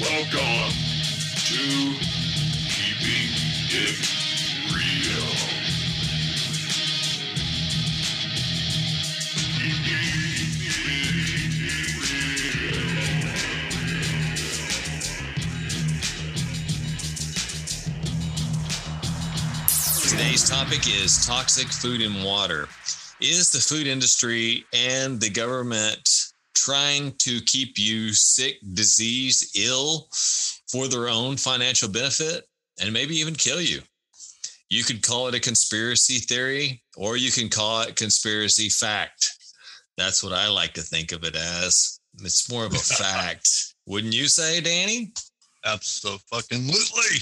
Welcome to Keeping It Real. Today's topic is toxic food and water. Is the food industry and the government trying to keep you sick, diseased, ill for their own financial benefit and maybe even kill you? You could call it a conspiracy theory or you can call it conspiracy fact. That's what I like to think of it as. It's more of a fact. Wouldn't you say, Danny? Absolutely.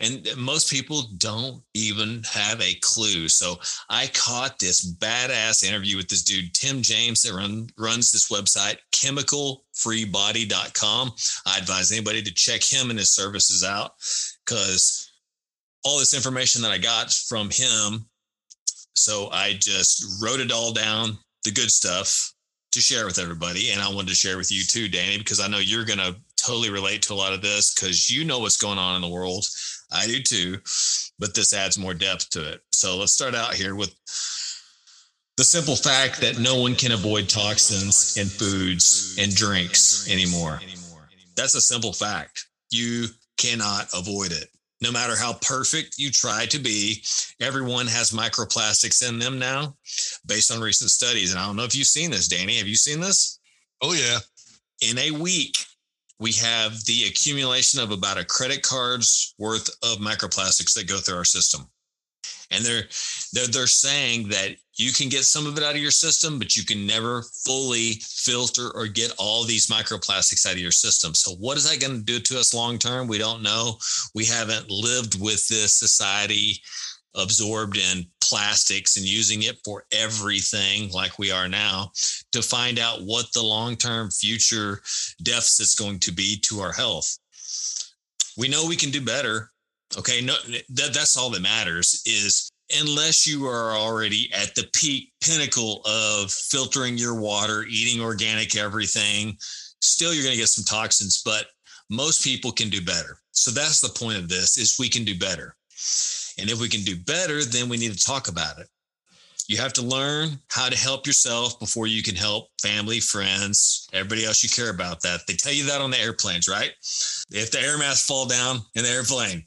And most people don't even have a clue. So I caught this badass interview with this dude, Tim James, that run, runs this website, chemicalfreebody.com. I advise anybody to check him and his services out because all this information that I got from him. So I just wrote it all down, the good stuff to share with everybody. And I wanted to share with you too, Danny, because I know you're going to totally relate to a lot of this because you know what's going on in the world. I do too, but this adds more depth to it. So let's start out here with the simple fact that no one can avoid toxins in foods and drinks anymore. That's a simple fact. You cannot avoid it. No matter how perfect you try to be, everyone has microplastics in them now, based on recent studies. And I don't know if you've seen this, Danny. Have you seen this? Oh, yeah. In a week, we have the accumulation of about a credit card's worth of microplastics that go through our system. And they're, they're they're saying that you can get some of it out of your system, but you can never fully filter or get all these microplastics out of your system. So what is that going to do to us long term? We don't know. We haven't lived with this society absorbed in plastics and using it for everything like we are now to find out what the long-term future deficit's going to be to our health. We know we can do better. Okay, no that, that's all that matters is unless you are already at the peak pinnacle of filtering your water, eating organic everything, still you're going to get some toxins, but most people can do better. So that's the point of this is we can do better. And if we can do better, then we need to talk about it. You have to learn how to help yourself before you can help family, friends, everybody else you care about that. They tell you that on the airplanes, right? If the air masks fall down in the airplane,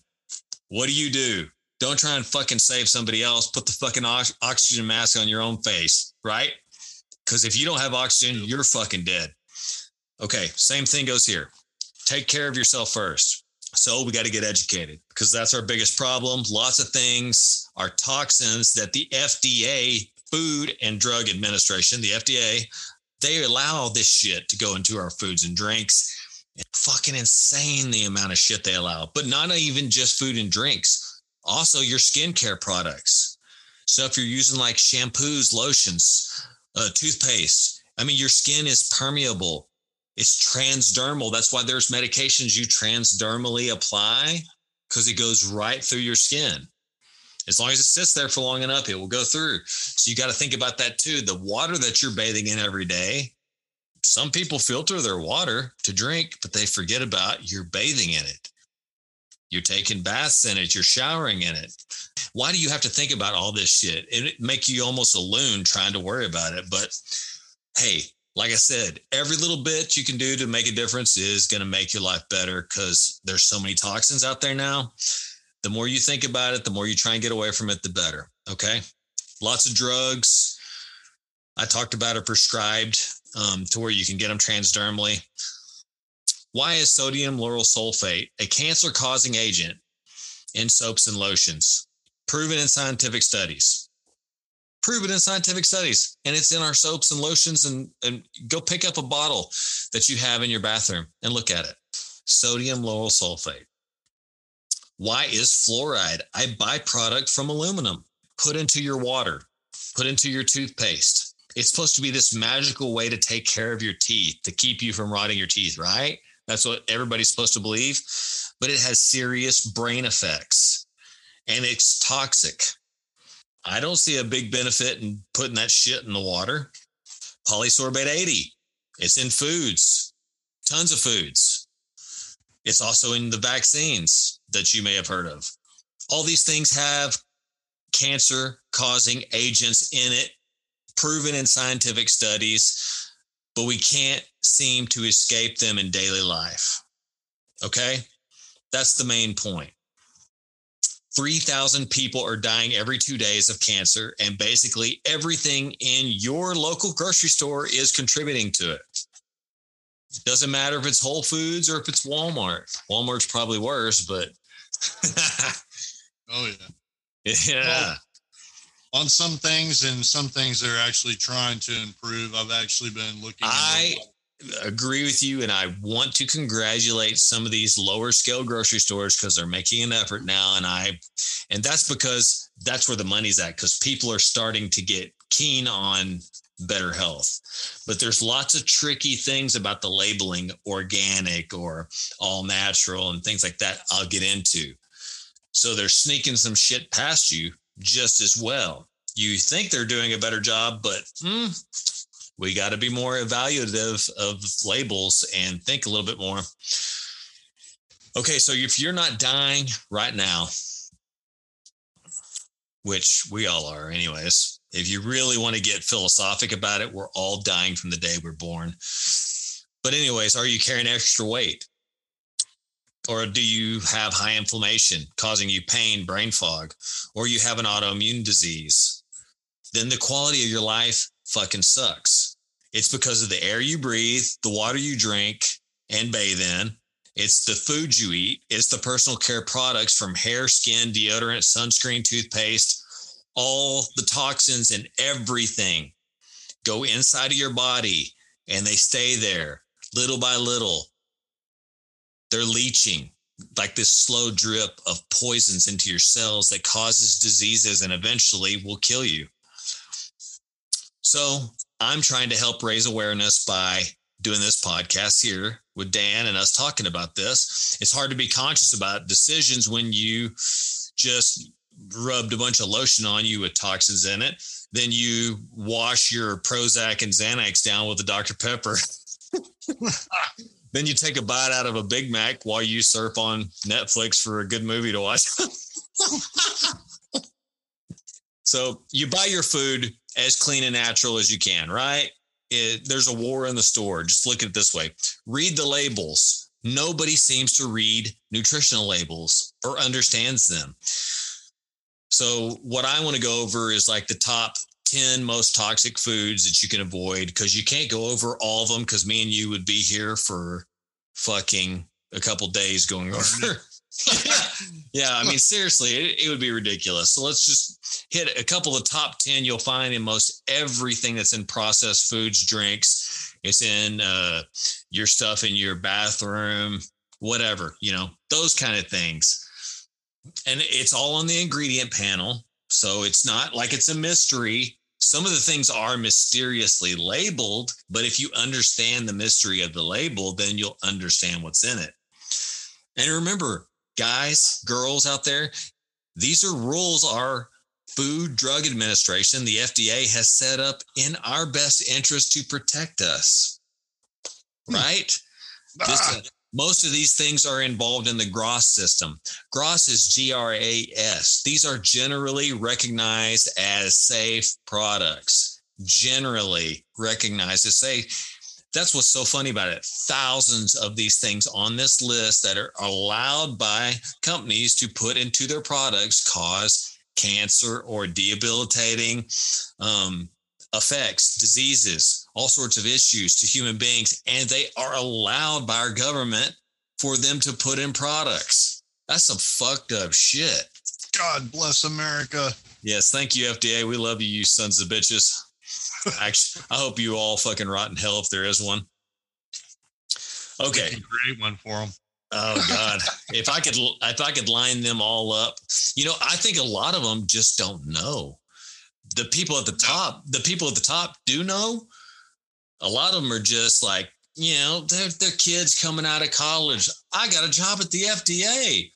what do you do? Don't try and fucking save somebody else. Put the fucking oxygen mask on your own face, right? Because if you don't have oxygen, you're fucking dead. Okay, same thing goes here. Take care of yourself first. So we got to get educated because that's our biggest problem. Lots of things are toxins that the FDA, Food and Drug Administration, the FDA, they allow this shit to go into our foods and drinks. It's fucking insane the amount of shit they allow, but not even just food and drinks, also your skincare products. So if you're using like shampoos, lotions, uh, toothpaste, I mean, your skin is permeable it's transdermal. That's why there's medications you transdermally apply because it goes right through your skin. As long as it sits there for long enough, it will go through. So you got to think about that too. The water that you're bathing in every day, some people filter their water to drink, but they forget about you're bathing in it. You're taking baths in it, you're showering in it. Why do you have to think about all this shit? It make you almost a loon trying to worry about it. But hey, like I said, every little bit you can do to make a difference is going to make your life better because there's so many toxins out there now. The more you think about it, the more you try and get away from it, the better. Okay. Lots of drugs. I talked about are prescribed um, to where you can get them transdermally. Why is sodium lauryl sulfate a cancer causing agent in soaps and lotions? Proven in scientific studies proven in scientific studies and it's in our soaps and lotions and, and go pick up a bottle that you have in your bathroom and look at it. Sodium lauryl sulfate. Why is fluoride a byproduct from aluminum? Put into your water. Put into your toothpaste. It's supposed to be this magical way to take care of your teeth to keep you from rotting your teeth right? That's what everybody's supposed to believe. But it has serious brain effects and it's toxic I don't see a big benefit in putting that shit in the water. Polysorbate 80, it's in foods, tons of foods. It's also in the vaccines that you may have heard of. All these things have cancer causing agents in it, proven in scientific studies, but we can't seem to escape them in daily life. Okay? That's the main point. 3,000 people are dying every two days of cancer, and basically everything in your local grocery store is contributing to it. it Doesn't matter if it's Whole Foods or if it's Walmart. Walmart's probably worse, but Oh yeah. yeah. Well, On some things and some things they're actually trying to improve. I've actually been looking. I agree with you, and I want to congratulate some of these lower scale grocery stores because they're making an effort now, and I, and that's because that's where the money's at because people are starting to get keen on better health. But there's lots of tricky things about the labeling organic or all natural and things like that. I'll get into. So they're sneaking some shit past you just as well. You think they're doing a better job, but hmm, we got to be more evaluative of labels and think a little bit more. Okay, so if you're not dying right now, which we all are, anyways, if you really want to get philosophic about it, we're all dying from the day we're born. But, anyways, are you carrying extra weight? Or do you have high inflammation causing you pain, brain fog, or you have an autoimmune disease? Then the quality of your life fucking sucks. It's because of the air you breathe, the water you drink and bathe in. It's the food you eat. It's the personal care products from hair, skin, deodorant, sunscreen, toothpaste, all the toxins and everything go inside of your body and they stay there little by little. They're leaching like this slow drip of poisons into your cells that causes diseases and eventually will kill you. So I'm trying to help raise awareness by doing this podcast here with Dan and us talking about this. It's hard to be conscious about decisions when you just rubbed a bunch of lotion on you with toxins in it. Then you wash your Prozac and Xanax down with a Dr. Pepper. then you take a bite out of a Big Mac while you surf on Netflix for a good movie to watch. so you buy your food as clean and natural as you can, right? It, there's a war in the store. Just look at it this way read the labels. Nobody seems to read nutritional labels or understands them. So, what I want to go over is like the top 10 most toxic foods that you can avoid because you can't go over all of them because me and you would be here for fucking a couple days going over. yeah. I mean, seriously, it, it, would be ridiculous. So let's just hit a couple of top 10 you'll find in most everything that's in processed foods, drinks. It's in uh, your stuff in your bathroom, whatever, you know, those kind of things. And it's all on the ingredient panel. So it's not like it's a mystery. Some of the things are mysteriously labeled, but if you understand the mystery of the label, then you'll understand what's in it. And remember, guys, girls out there, these are rules our Food Drug Administration, the FDA, has set up in our best interest to protect us. Right? Ah. This, uh, most of these things are involved in the GRAS system. GRAS is G R A S. These are generally recognized as safe products, generally recognized as safe that's what's so funny about it. Thousands of these things on this list that are allowed by companies to put into their products cause cancer or debilitating um, effects, diseases, all sorts of issues to human beings. And they are allowed by our government for them to put in products. That's some fucked up shit. God bless America. Yes. Thank you, FDA. We love you, you sons of bitches. Actually, I hope you all fucking rot in hell if there is one. Okay, create one for them. Oh God! if I could, if I could line them all up, you know, I think a lot of them just don't know. The people at the top, the people at the top do know. A lot of them are just like, you know, they're they're kids coming out of college. I got a job at the FDA.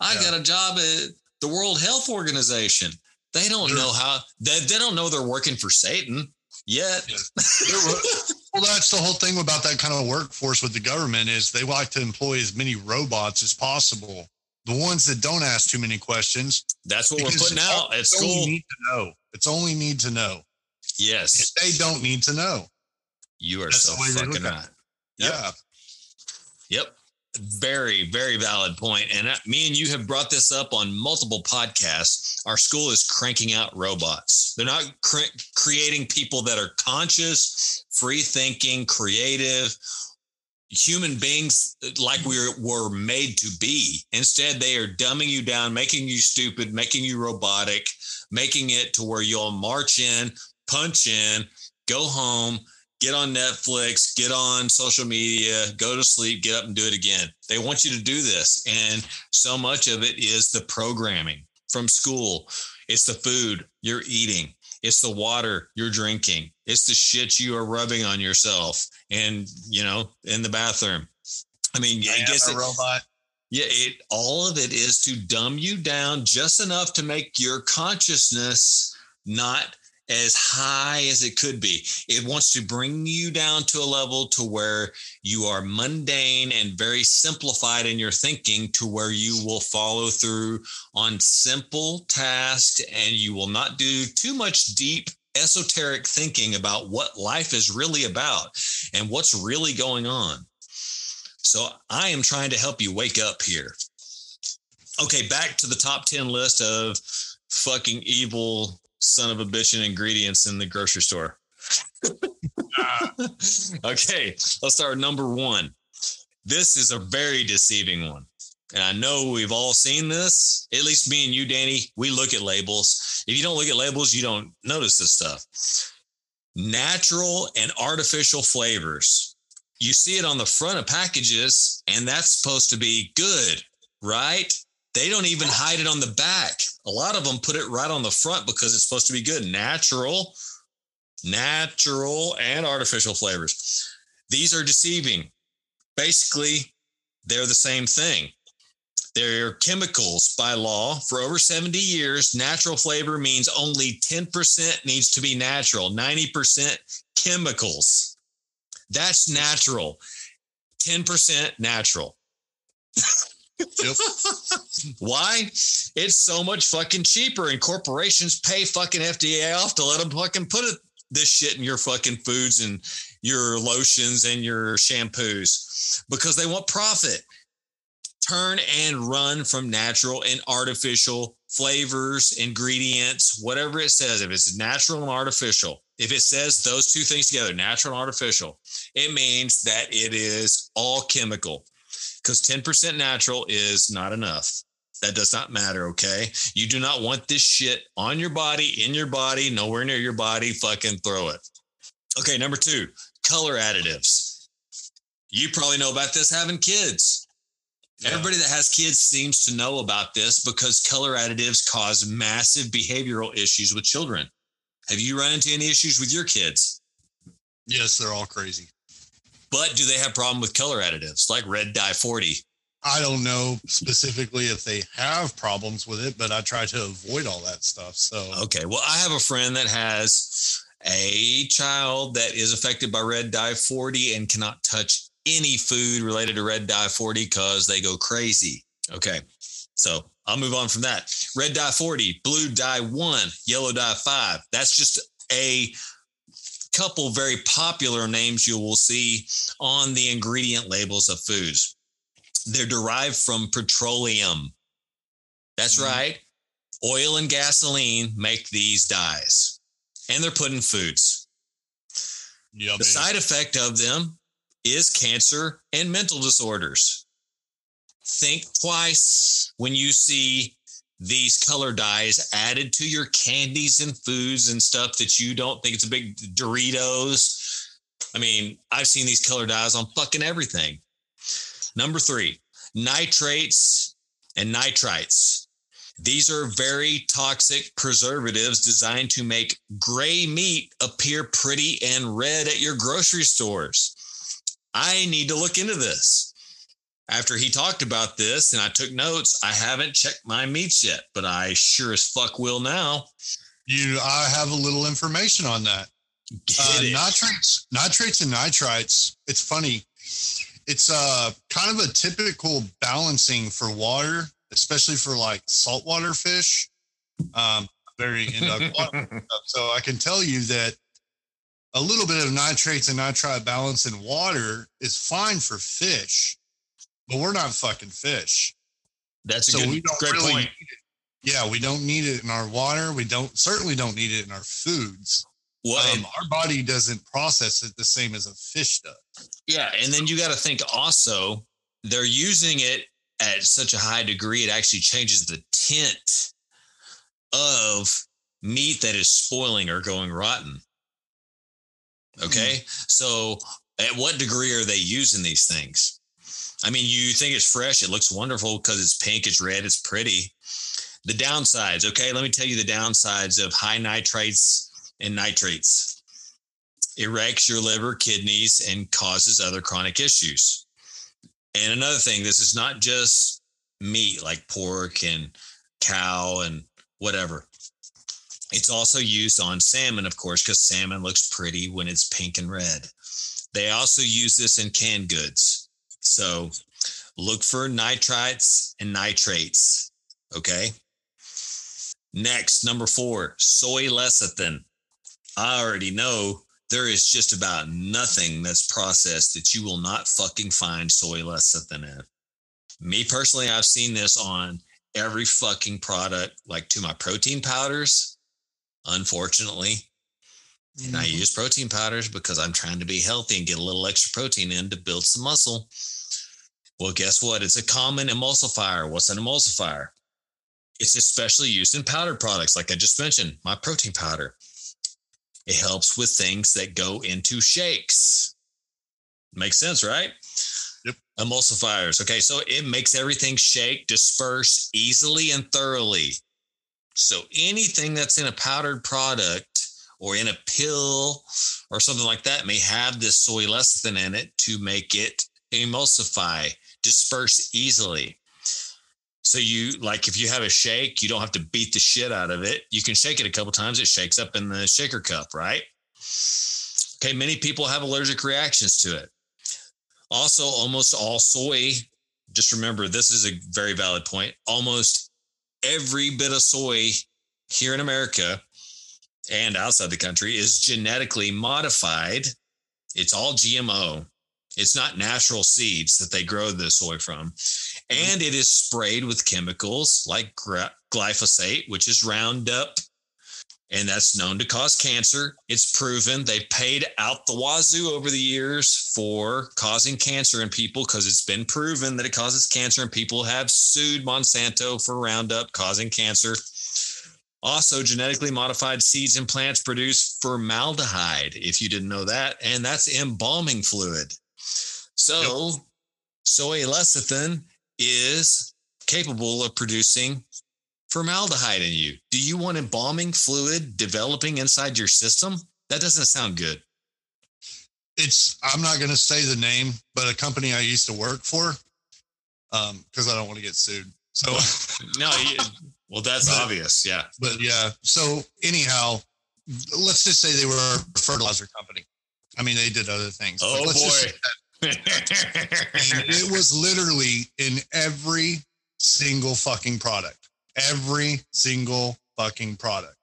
I Yeah. got a job at the World Health Organization. They don't They're- know how they, they don't know they're working for Satan yet. They're, Well, that's the whole thing about that kind of workforce with the government is they like to employ as many robots as possible. The ones that don't ask too many questions. That's what we're putting it's out at school. Need to know. It's only need to know. Yes, They don't need to know. you are That's so the way they fucking right. Yep. Yeah. Yep. Very, very valid point. And uh, me and you have brought this up on multiple podcasts. Our school is cranking out robots. They're not cre- creating people that are conscious, free thinking, creative, human beings like we were made to be. Instead, they are dumbing you down, making you stupid, making you robotic, making it to where you'll march in, punch in, go home, get on Netflix, get on social media, go to sleep, get up and do it again. They want you to do this. And so much of it is the programming from school. It's the food you're eating. It's the water you're drinking. It's the shit you are rubbing on yourself and, you know, in the bathroom. I mean, I guess a it, robot. yeah, it all of it is to dumb you down just enough to make your consciousness not as high as it could be. It wants to bring you down to a level to where you are mundane and very simplified in your thinking to where you will follow through on simple tasks and you will not do too much deep esoteric thinking about what life is really about and what's really going on. So I am trying to help you wake up here. Okay, back to the top 10 list of fucking evil son of a bitch and ingredients in the grocery store. okay, let's start number one. This is a very deceiving one. And I know we've all seen this. At least me and you, Danny, we look at labels. If you don't look at labels, you don't notice this stuff. Natural and artificial flavors. You see it on the front of packages, and that's supposed to be good, right? They don't even hide it on the back. A lot of them put it right on the front because it's supposed to be good. Natural, natural, and artificial flavors. These are deceiving. Basically, they're the same thing. They're chemicals by law. For over 70 years, natural flavor means only 10% needs to be natural, 90% chemicals. That's natural. 10% natural. Yep. Why? It's so much fucking cheaper, and corporations pay fucking FDA off to let them fucking put it, this shit in your fucking foods and your lotions and your shampoos because they want profit. Turn and run from natural and artificial flavors, ingredients, whatever it says. If it's natural and artificial, if it says those two things together, natural and artificial, it means that it is all chemical because 10% natural is not enough. That does not matter. Okay. You do not want this shit on your body, in your body, nowhere near your body. Fucking throw it. Okay. Number two, color additives. You probably know about this having kids. Yeah. Everybody that has kids seems to know about this because color additives cause massive behavioral issues with children. Have you run into any issues with your kids? Yes, they're all crazy. But do they have problem with color additives like red dye 40? I don't know specifically if they have problems with it, but I try to avoid all that stuff. So Okay. Well, I have a friend that has a child that is affected by red dye 40 and cannot touch any food related to red dye 40 because they go crazy. Okay. So I'll move on from that. Red dye 40, blue dye 1, yellow dye 5. That's just a couple very popular names you will see on the ingredient labels of foods. They're derived from petroleum. That's Mhm. right. Oil and gasoline make these dyes, and they're put in foods. yeah, The side effect of them is cancer and mental disorders. Think twice when you see these color dyes added to your candies and foods and stuff that you don't think it's a big Doritos. I mean, I've seen these color dyes on fucking everything. Number three, nitrates and nitrites. These are very toxic preservatives designed to make gray meat appear pretty and red at your grocery stores. I need to look into this. After he talked about this and I took notes, I haven't checked my meats yet, but I sure as fuck will now. you I have a little information on that. Uh, it. nitrates, nitrates and nitrites. It's funny. It's uh kind of a typical balancing for water, especially for like saltwater fish. Um, very into aquatic. So I can tell you that a little bit of nitrates and nitrite balance in water is fine for fish, but we're not fucking fish. That's a So good, we don't really point. need it. Yeah, we don't need it in our water. We don't certainly don't need it in our foods. Well, Um, our body doesn't process it the same as a fish does. yeah, and then you got to think also they're using it at such a high degree it actually changes the tint of meat that is spoiling or going rotten. Okay, so at what degree are they using these things? I mean, you think it's fresh, it looks wonderful because it's pink, it's red, it's pretty. The downsides, okay, let me tell you the downsides of high nitrates and nitrates. It wrecks your liver, kidneys, and causes other chronic issues. And another thing, this is not just meat like pork and cow and whatever. It's also used on salmon, of course, because salmon looks pretty when it's pink and red. They also use this in canned goods. So look for nitrites and nitrates. Okay. Next, number four, soy lecithin. I already know there is just about nothing that's processed that you will not fucking find soy lecithin in. Me personally, I've seen this on every fucking product, like to my protein powders. Unfortunately, and I mm-hmm. use protein powders because I'm trying to be healthy and get a little extra protein in to build some muscle. Well, guess what? It's a common emulsifier. What's an emulsifier? It's especially used in powdered products, like I just mentioned, my protein powder. It helps with things that go into shakes. Makes sense, right? Yep. Emulsifiers. Okay, so it makes everything shake, disperse easily and thoroughly. So anything that's in a powdered product or in a pill or something like that may have this soy lecithin in it to make it emulsify, disperse easily. So you like if you have a shake, you don't have to beat the shit out of it. You can shake it a couple times, it shakes up in the shaker cup, right? Okay, many people have allergic reactions to it. Also, almost all soy, just remember this is a very valid point. Almost every bit of soy here in America and outside the country is genetically modified. It's all GMO. It's not natural seeds that they grow the soy from. Mm-hmm. And it is sprayed with chemicals like glyphosate, which is Roundup, and that's known to cause cancer. It's proven they paid out the wazoo over the years for causing cancer in people because it's been proven that it causes cancer, and people have sued Monsanto for Roundup causing cancer. Also, genetically modified seeds and plants produce formaldehyde, if you didn't know that, and that's embalming fluid. So, soy lecithin is capable of producing formaldehyde in you. Do you want embalming fluid developing inside your system? That doesn't sound good. It's I'm not going to say the name, but a company I used to work for, um, because I don't want to get sued. So, No, you, well, that's But- obvious. Yeah. but yeah. So anyhow, let's just say they were a fertilizer company. I mean, they did other things. Oh let's boy. It was literally in every single fucking product. Every single fucking product.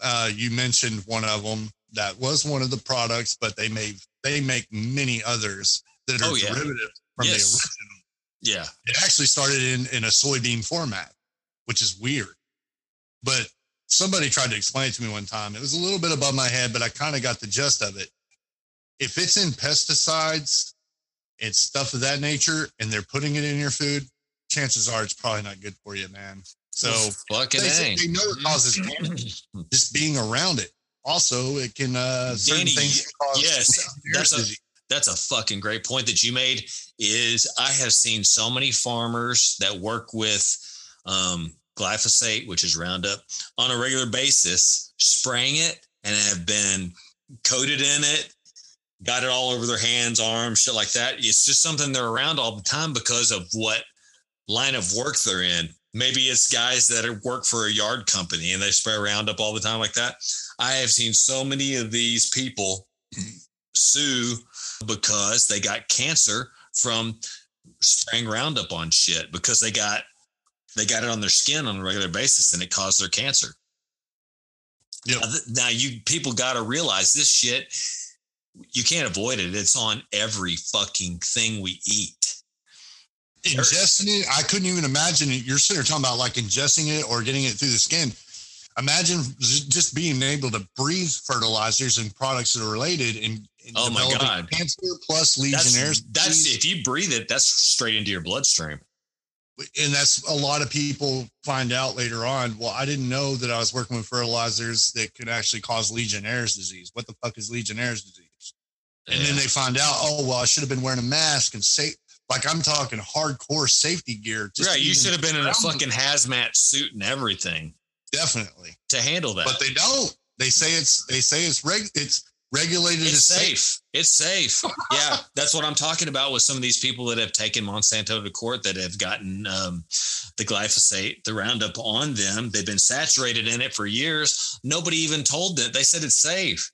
Uh, you mentioned one of them that was one of the products, but they make they make many others that are Oh, yeah. derivatives from Yes. the original. yeah. It actually started in in a soybean format, which is weird. But somebody tried to explain it to me one time. It was a little bit above my head, but I kind of got the gist of it. If it's in pesticides and stuff of that nature, and they're putting it in your food, chances are it's probably not good for you, man. So fucking they, they know it causes damage just being around it. Also, it can uh certain Danny, things can cause yes, that's a- that's a fucking great point that you made is i have seen so many farmers that work with um, glyphosate which is roundup on a regular basis spraying it and have been coated in it got it all over their hands arms shit like that it's just something they're around all the time because of what line of work they're in Maybe it's guys that work for a yard company and they spray Roundup all the time like that. I have seen so many of these people sue because they got cancer from spraying Roundup on shit because they got they got it on their skin on a regular basis and it caused their cancer. Yep. Now, th- now you people got to realize this shit. You can't avoid it. It's on every fucking thing we eat. ingesting it, I couldn't even imagine it. You're sitting there talking about like ingesting it or getting it through the skin. Imagine just being able to breathe fertilizers and products that are related and, Oh my God. cancer plus Legionnaires. That's, that's if you breathe it, that's straight into your bloodstream. And that's a lot of people find out later on. Well, I didn't know that I was working with fertilizers that could actually cause Legionnaire's disease. What the fuck is Legionnaire's disease? And then they find out, oh well, I should have been wearing a mask and safe. Like I'm talking hardcore safety gear. right, you should have been in a fucking hazmat suit and everything definitely, to handle that. but they don't. They say it's they say it's reg it's regulated it's safe. safe. It's safe. yeah, that's what I'm talking about with some of these people that have taken Monsanto to court that have gotten um, the glyphosate, the Roundup on them. They've been saturated in it for years. Nobody even told them. They said it's safe.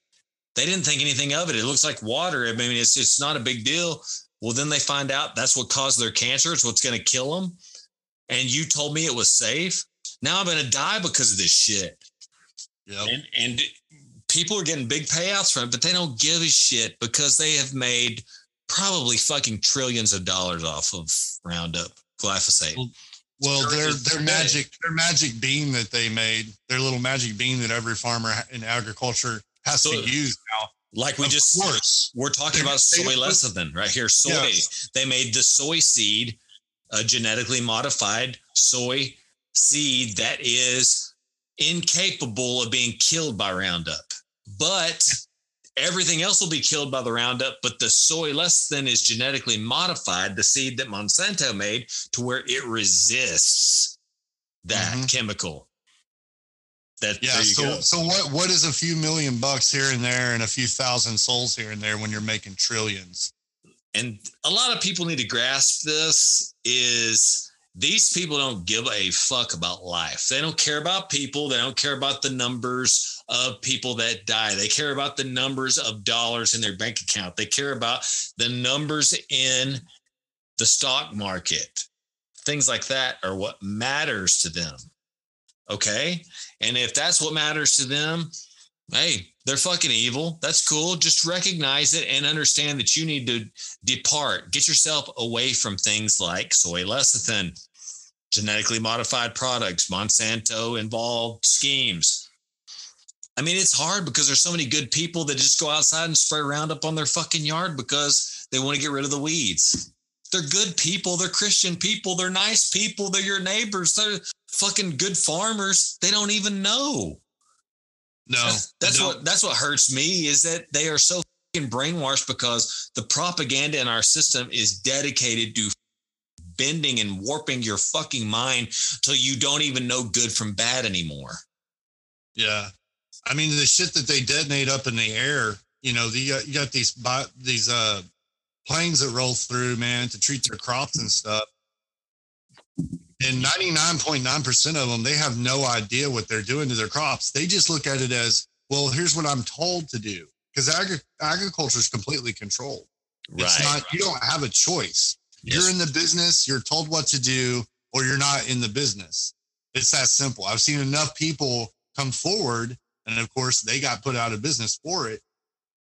They didn't think anything of it. It looks like water. I mean, it's it's not a big deal. Well, then they find out that's what caused their cancer. It's what's going to kill them. And you told me it was safe. Now I'm going to die because of this shit Yep. and and people are getting big payouts from it, but they don't give a shit because they have made probably fucking trillions of dollars off of Roundup glyphosate. Well, Well, their their magic their magic bean that they made, their little magic bean that every farmer in agriculture has So- to use now. Like we of just course, we're talking about soy lecithin right here. Soy. Yes. They made the soy seed, a genetically modified soy seed that is incapable of being killed by Roundup. But everything else will be killed by the Roundup. But the soy lecithin is genetically modified, the seed that Monsanto made, to where it resists that Mhm. chemical. That yeah. So go. so what what is a few million bucks here and there and a few thousand souls here and there when you're making trillions? and a lot of people need to grasp this is these people don't give a fuck about life. They don't care about people. They don't care about the numbers of people that die. They care about the numbers of dollars in their bank account. They care about the numbers in the stock market. Things like that are what matters to them okay? And if that's what matters to them hey they're fucking evil that's cool just recognize it and understand that you need to depart, get yourself away from things like soy lecithin, genetically modified products, Monsanto involved schemes. I mean, it's hard because there's so many good people that just go outside and spray Roundup on their fucking yard because they want to get rid of the weeds. They're good people. They're Christian people. They're nice people. They're your neighbors. They're fucking good farmers. They don't even know. No, That's, no. what that's what hurts me is that they are so fucking brainwashed because the propaganda in our system is dedicated to bending and warping your fucking mind till you don't even know good from bad anymore. Yeah, I mean the shit that they detonate up in the air. You know, the, you got, these these uh planes that roll through, man, to treat their crops and stuff. And ninety nine point nine percent of them, they have no idea what they're doing to their crops. They just look at it as, well, here's what I'm told to do, because agri- agriculture is completely controlled. It's not. You don't have a choice. Yes. You're in the business. You're told what to do, or you're not in the business. It's that simple. I've seen enough people come forward, and of course, they got put out of business for it,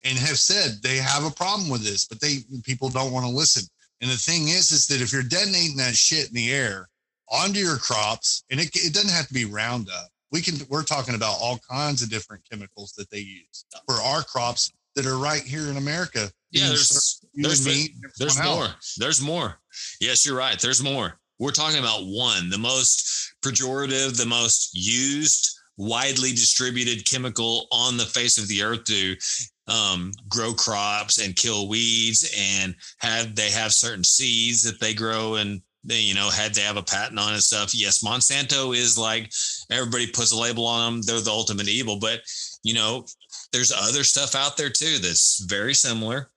and have said they have a problem with this, but they people don't want to listen. And the thing is, is that if you're detonating that shit in the air onto your crops, and it, it doesn't have to be Roundup. We can. We're talking about all kinds of different chemicals that they use for our crops that are right here in America. yeah, there's there's There's more. else. There's more. Yes, you're right. There's more. We're talking about one, the most pejorative, the most used, widely distributed chemical on the face of the earth to um, grow crops and kill weeds, and have they have certain seeds that they grow and they, you know, had to have a patent on and stuff. Yes, Monsanto is like everybody puts a label on them. They're the ultimate evil, but you know, there's other stuff out there too that's very similar.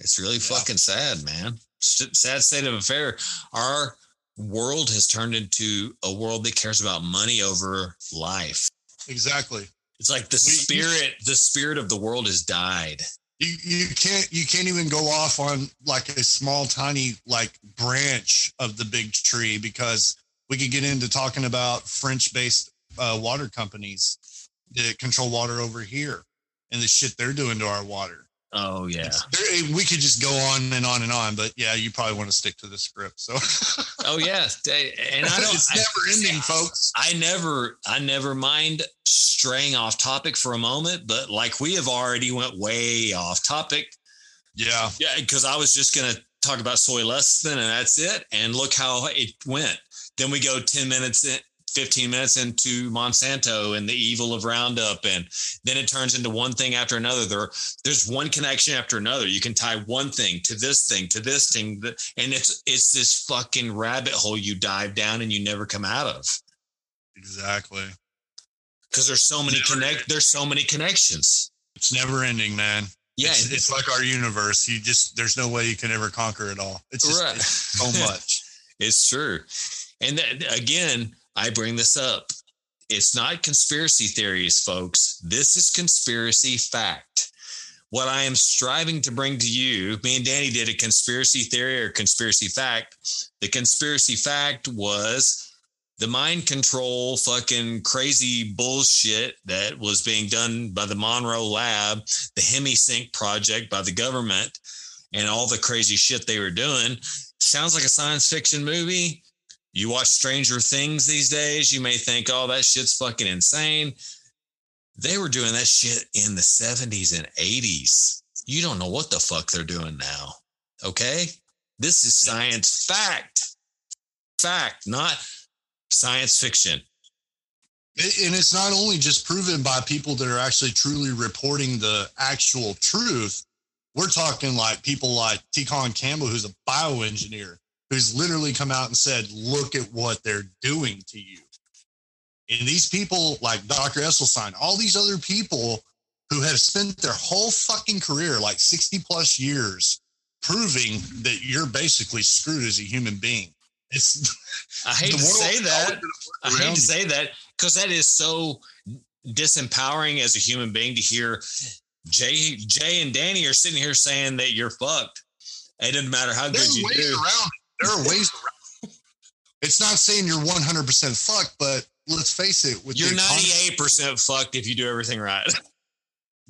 It's really Yeah. fucking sad, man. Sad state of affair. Our world has turned into a world that cares about money over life. Exactly. It's like the We- spirit, the spirit of the world has died. You you can't you can't even go off on like a small tiny like branch of the big tree because we could get into talking about French based uh, water companies that control water over here and the shit they're doing to our water. Oh yeah. We could just go on and on and on, but yeah, you probably want to stick to the script. So Oh yeah. They- And I don't. it's I- never ending, folks. I never I never mind straying off topic for a moment, but like we have already went way off topic. Yeah, Yeah, because I was just gonna talk about soy lecithin and that's it. And look how it went. Then we go 10 minutes in 15 minutes into Monsanto and the evil of Roundup, and then it turns into one thing after another. There, there's one connection after another. You can tie one thing to this thing to this thing, and it's it's this fucking rabbit hole you dive down and you never come out of. exactly. because there's so many Never connect there's so many connections It's never ending, man. yeah it's, it's like our universe. You just there's no way you can ever conquer it all. It's just Right. it's so much. it's true and that, again i bring this up it's not conspiracy theories folks this is conspiracy fact what i am striving to bring to you me and danny did a conspiracy theory or conspiracy fact the conspiracy fact was the mind control fucking crazy bullshit that was being done by the Monroe lab, the HemiSync project by the government, and all the crazy shit they were doing. Sounds like a science fiction movie. You watch Stranger Things these days, you may think, oh, that shit's fucking insane. They were doing that shit in the 70s and 80s. You don't know what the fuck they're doing now. Okay? This is science fact. Fact, not science fiction. And it's not only just proven by people that are actually truly reporting the actual truth. We're talking like people like T. Campbell, who's a bioengineer, who's literally come out and said, look at what they're doing to you. And these people like Dr. Esselstyn, all these other people who have spent their whole fucking career, like 60 plus years, proving that you're basically screwed as a human being. It's I hate to say that. I hate to you. say that because that is so disempowering as a human being to hear Jay, Jay and Danny are sitting here saying that you're fucked. It doesn't matter how good you do. around. There are ways around it. It's not saying you're 100% fucked, but let's face it. With You're the 98% fucked if you do everything right.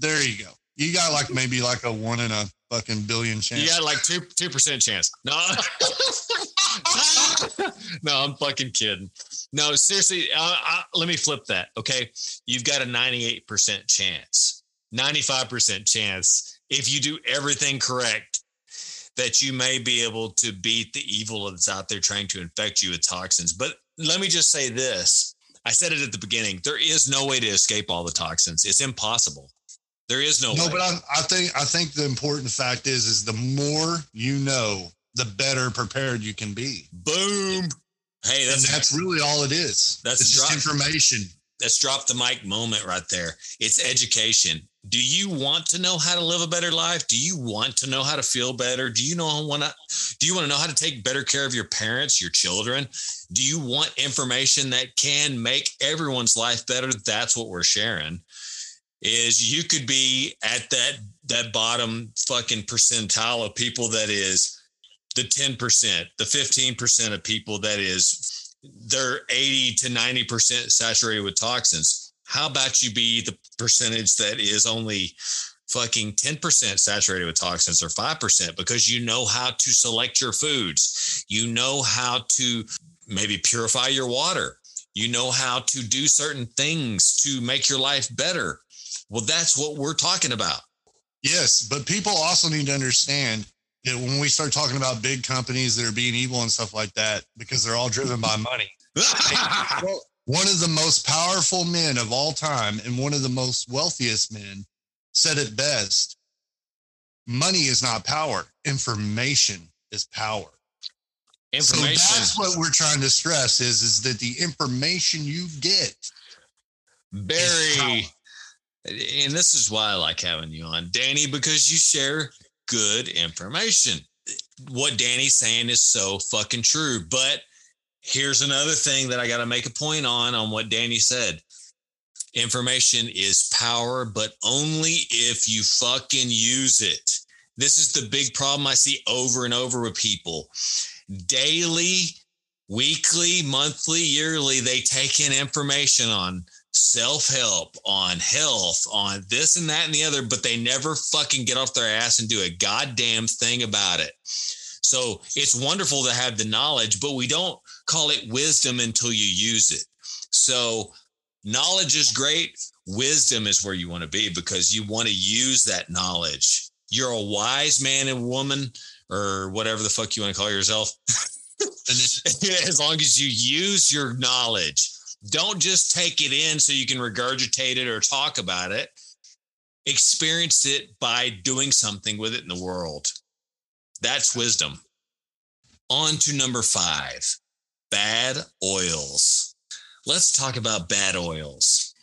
There you go. You got like maybe like a one in a fucking billion chance. You got like two two percent chance. No, no, I'm fucking kidding. No, seriously. Uh, uh, let me flip that. Okay, you've got a 98 percent chance, 95 percent chance if you do everything correct that you may be able to beat the evil that's out there trying to infect you with toxins. But let me just say this. I said it at the beginning. There is no way to escape all the toxins. It's impossible. There is no, no, way. but I, I think I think the important fact is is the more you know, the better prepared you can be. Boom. Hey, that's that's really all it is. That's it's just information. That's drop the mic moment right there. It's education. Do you want to know how to live a better life? Do you want to know how to feel better? Do you know want to do you want to know how to take better care of your parents, your children? Do you want information that can make everyone's life better? That's what we're sharing. Is you could be at that that bottom fucking percentile of people that is the 10%, the 15% of people that is they're 80 to 90% saturated with toxins. How about you be the percentage that is only fucking 10% saturated with toxins or 5% because you know how to select your foods. You know how to maybe purify your water. You know how to do certain things to make your life better. Well, that's what we're talking about. Yes, but people also need to understand that when we start talking about big companies that are being evil and stuff like that, because they're all driven by money. One of the most powerful men of all time and one of the most wealthiest men said it best money is not power, information is power. So that's what we're trying to stress is, is that the information you get very and this is why I like having you on, Danny, because you share good information. What Danny's saying is so fucking true, but here's another thing that I got to make a point on on what Danny said. Information is power, but only if you fucking use it. This is the big problem I see over and over with people. Daily, weekly, monthly, yearly, they take in information on self help, on health, on this and that and the other, but they never fucking get off their ass and do a goddamn thing about it. So it's wonderful to have the knowledge, but we don't call it wisdom until you use it. So knowledge is great. Wisdom is where you want to be because you want to use that knowledge. You're a wise man and woman, or whatever the fuck you want to call yourself. as long as you use your knowledge, don't just take it in so you can regurgitate it or talk about it. Experience it by doing something with it in the world. That's wisdom. On to number five bad oils. Let's talk about bad oils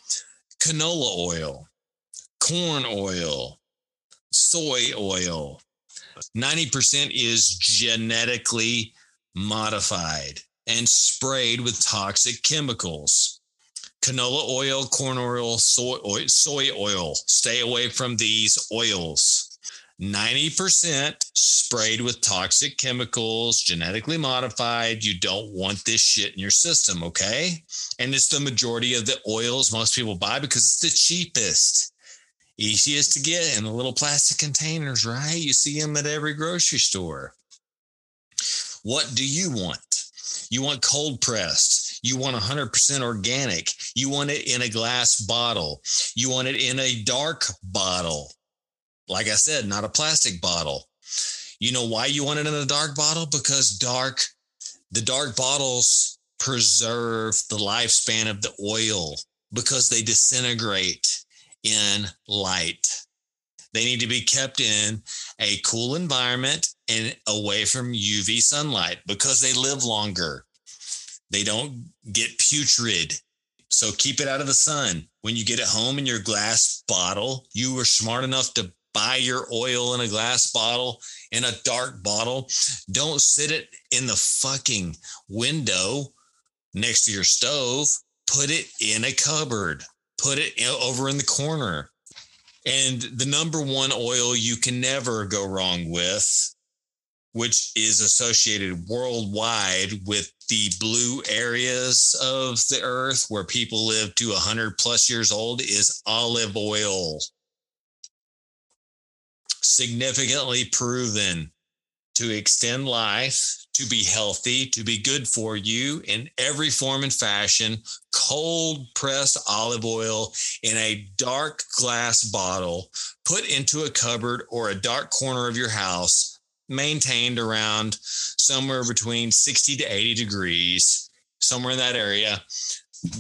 canola oil, corn oil, soy oil. 90% is genetically modified and sprayed with toxic chemicals. Canola oil, corn oil, soy oil, soy oil. Stay away from these oils. 90% sprayed with toxic chemicals, genetically modified. You don't want this shit in your system, okay? And it's the majority of the oils most people buy because it's the cheapest, easiest to get in the little plastic containers, right? You see them at every grocery store. What do you want? You want cold pressed. You want 100% organic. You want it in a glass bottle. You want it in a dark bottle like I said, not a plastic bottle. You know why you want it in a dark bottle? Because dark, the dark bottles preserve the lifespan of the oil because they disintegrate in light. They need to be kept in a cool environment and away from UV sunlight because they live longer. They don't get putrid. So keep it out of the sun. When you get it home in your glass bottle, you were smart enough to buy your oil in a glass bottle, in a dark bottle. Don't sit it in the fucking window next to your stove. Put it in a cupboard. Put it over in the corner. And the number one oil you can never go wrong with, which is associated worldwide with the blue areas of the earth where people live to 100 plus years old, is olive oil. Significantly proven to extend life, to be healthy, to be good for you in every form and fashion. Cold pressed olive oil in a dark glass bottle, put into a cupboard or a dark corner of your house, maintained around somewhere between 60 to 80 degrees, somewhere in that area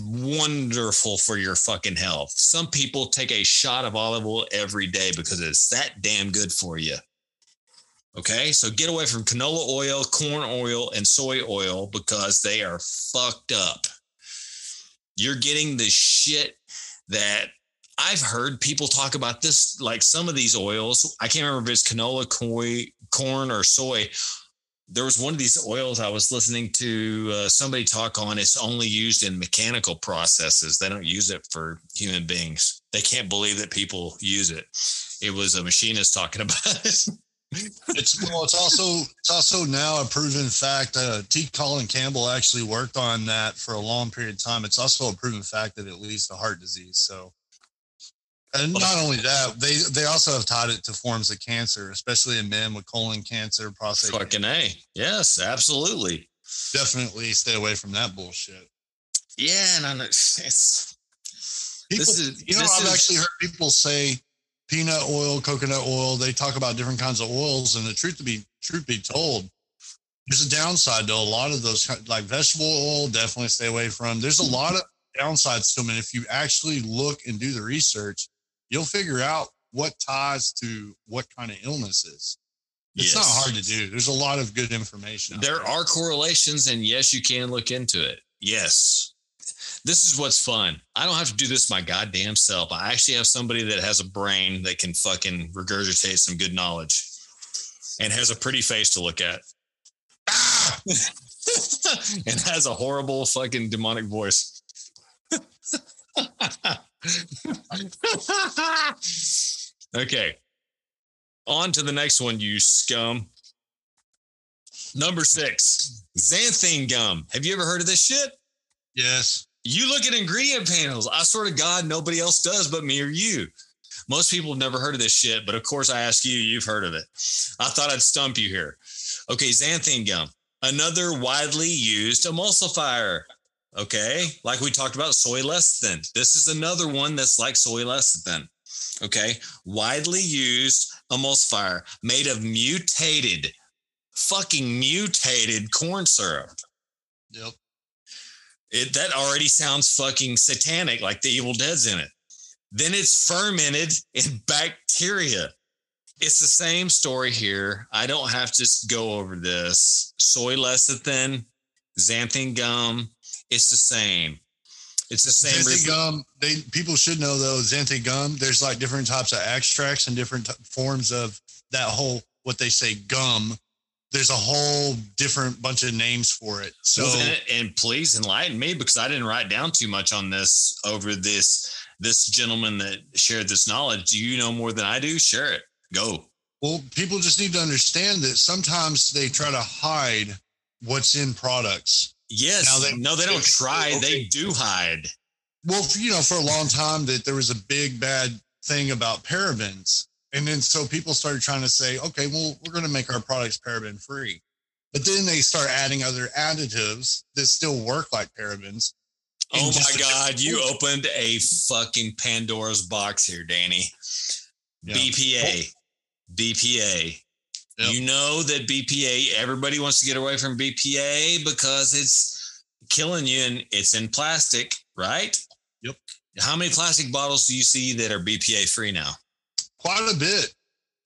wonderful for your fucking health. Some people take a shot of olive oil every day because it's that damn good for you. Okay, so get away from canola oil, corn oil, and soy oil because they are fucked up. You're getting the shit that I've heard people talk about this, like some of these oils. I can't remember if it's canola, corn, or soy there was one of these oils I was listening to uh, somebody talk on. It's only used in mechanical processes. They don't use it for human beings. They can't believe that people use it. It was a machinist talking about it. It's well, it's also it's also now a proven fact. Uh, T. Colin Campbell actually worked on that for a long period of time. It's also a proven fact that it leads to heart disease. So and not only that, they they also have tied it to forms of cancer, especially in men with colon cancer, prostate. Fucking a, yes, absolutely. Definitely stay away from that bullshit. Yeah, and no, no, it's people. Is, you know, I've is, actually heard people say peanut oil, coconut oil. They talk about different kinds of oils, and the truth to be truth be told, there's a downside to a lot of those, like vegetable oil. Definitely stay away from. There's a lot of downsides to them, and if you actually look and do the research, you'll figure out what ties to what kind of illnesses. It's yes. not hard to do. There's a lot of good information. There, there are correlations, and yes, you can look into it. Yes. This is what's fun. I don't have to do this my goddamn self. I actually have somebody that has a brain that can fucking regurgitate some good knowledge and has a pretty face to look at. Ah! and has a horrible fucking demonic voice. okay. On to the next one, you scum. Number six, xanthan gum. Have you ever heard of this shit? Yes. You look at ingredient panels. I swear to God, nobody else does but me or you. Most people have never heard of this shit, but of course, I ask you, you've heard of it. I thought I'd stump you here. Okay, xanthan gum, another widely used emulsifier. Okay, like we talked about soy lecithin. This is another one that's like soy lecithin. Okay, widely used emulsifier made of mutated, fucking mutated corn syrup. Yep. It, that already sounds fucking satanic, like the Evil Dead's in it. Then it's fermented in bacteria. It's the same story here. I don't have to go over this. Soy lecithin, xanthan gum, it's the same. It's the same. Xanthan gum. They people should know though. Xanthan gum. There's like different types of extracts and different t- forms of that whole what they say gum. There's a whole different bunch of names for it. So and, and please enlighten me because I didn't write down too much on this over this this gentleman that shared this knowledge. Do you know more than I do? Share it. Go. Well, people just need to understand that sometimes they try to hide what's in products. Yes. Now they- no, they don't try. They do hide. Well, you know, for a long time that there was a big bad thing about parabens. And then so people started trying to say, okay, well, we're going to make our products paraben free. But then they start adding other additives that still work like parabens. Oh my God, you form. opened a fucking Pandora's box here, Danny. Yeah. BPA. BPA. Yep. You know that BPA, everybody wants to get away from BPA because it's killing you and it's in plastic, right? Yep. How many plastic bottles do you see that are BPA free now? Quite a bit.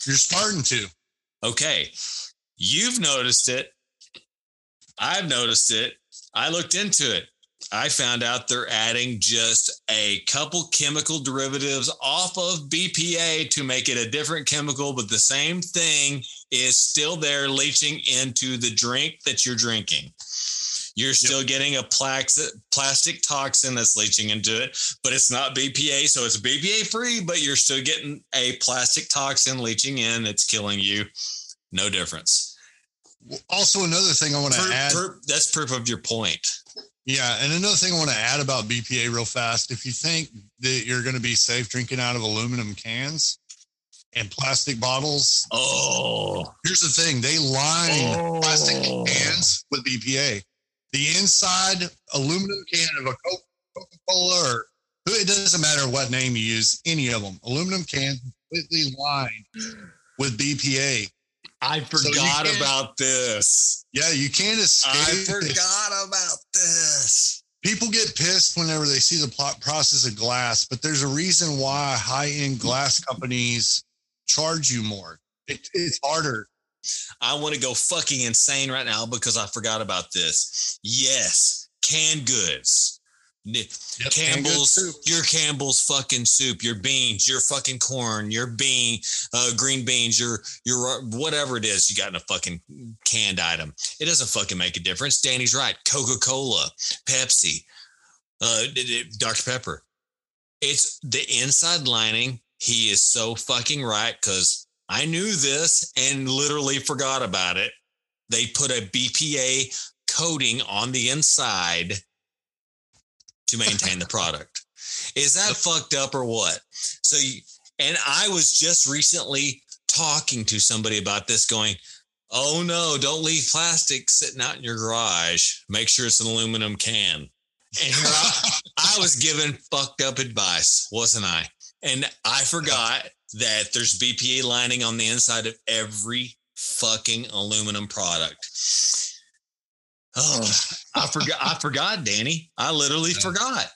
You're starting to. Okay. You've noticed it. I've noticed it. I looked into it. I found out they're adding just a couple chemical derivatives off of BPA to make it a different chemical, but the same thing is still there leaching into the drink that you're drinking. You're still getting a plax- plastic toxin that's leaching into it, but it's not BPA. So it's BPA free, but you're still getting a plastic toxin leaching in that's killing you. No difference. Also, another thing I want to add. proof- that's proof of your point. Yeah, and another thing I want to add about BPA real fast. If you think that you're going to be safe drinking out of aluminum cans and plastic bottles, Oh, here's the thing: they line Oh. plastic cans with BPA. The inside aluminum can of a Coca Cola or it doesn't matter what name you use, any of them, aluminum can completely lined with BPA. I forgot can't- about this. Yeah, you can't escape. I this. forgot about this. people get pissed whenever they see the plot process of glass, but there's a reason why high end glass companies charge you more. It, it's harder. I want to go fucking insane right now because I forgot about this. Yes, canned goods. Yep, Campbell's, soup. your Campbell's fucking soup, your beans, your fucking corn, your bean, uh, green beans, your your uh, whatever it is you got in a fucking canned item. It doesn't fucking make a difference. Danny's right. Coca Cola, Pepsi, uh, Dr Pepper. It's the inside lining. He is so fucking right because I knew this and literally forgot about it. They put a BPA coating on the inside to maintain the product. Is that fucked up or what? So, you, and I was just recently talking to somebody about this, going, Oh no, don't leave plastic sitting out in your garage. Make sure it's an aluminum can. And I, I was given fucked up advice, wasn't I? And I forgot that there's BPA lining on the inside of every fucking aluminum product. Oh, I forgot. I forgot, Danny. I literally Yeah. forgot.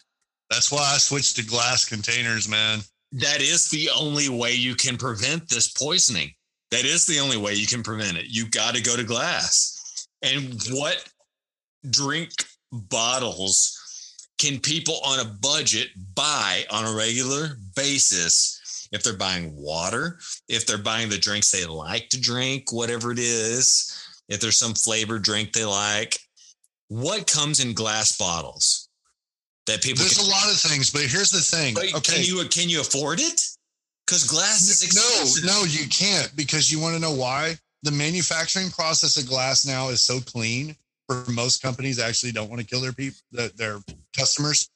That's why I switched to glass containers, man. That is the only way you can prevent this poisoning. That is the only way you can prevent it. You got to go to glass. And what drink bottles can people on a budget buy on a regular basis if they're buying water, if they're buying the drinks they like to drink, whatever it is, if there's some flavored drink they like. What comes in glass bottles that people There's can, a lot of things, but here's the thing. but okay. can you can you afford it? Because glass is expensive. No, no, you can't because you want to know why? The manufacturing process of glass now is so clean for most companies actually don't want to kill their people their customers.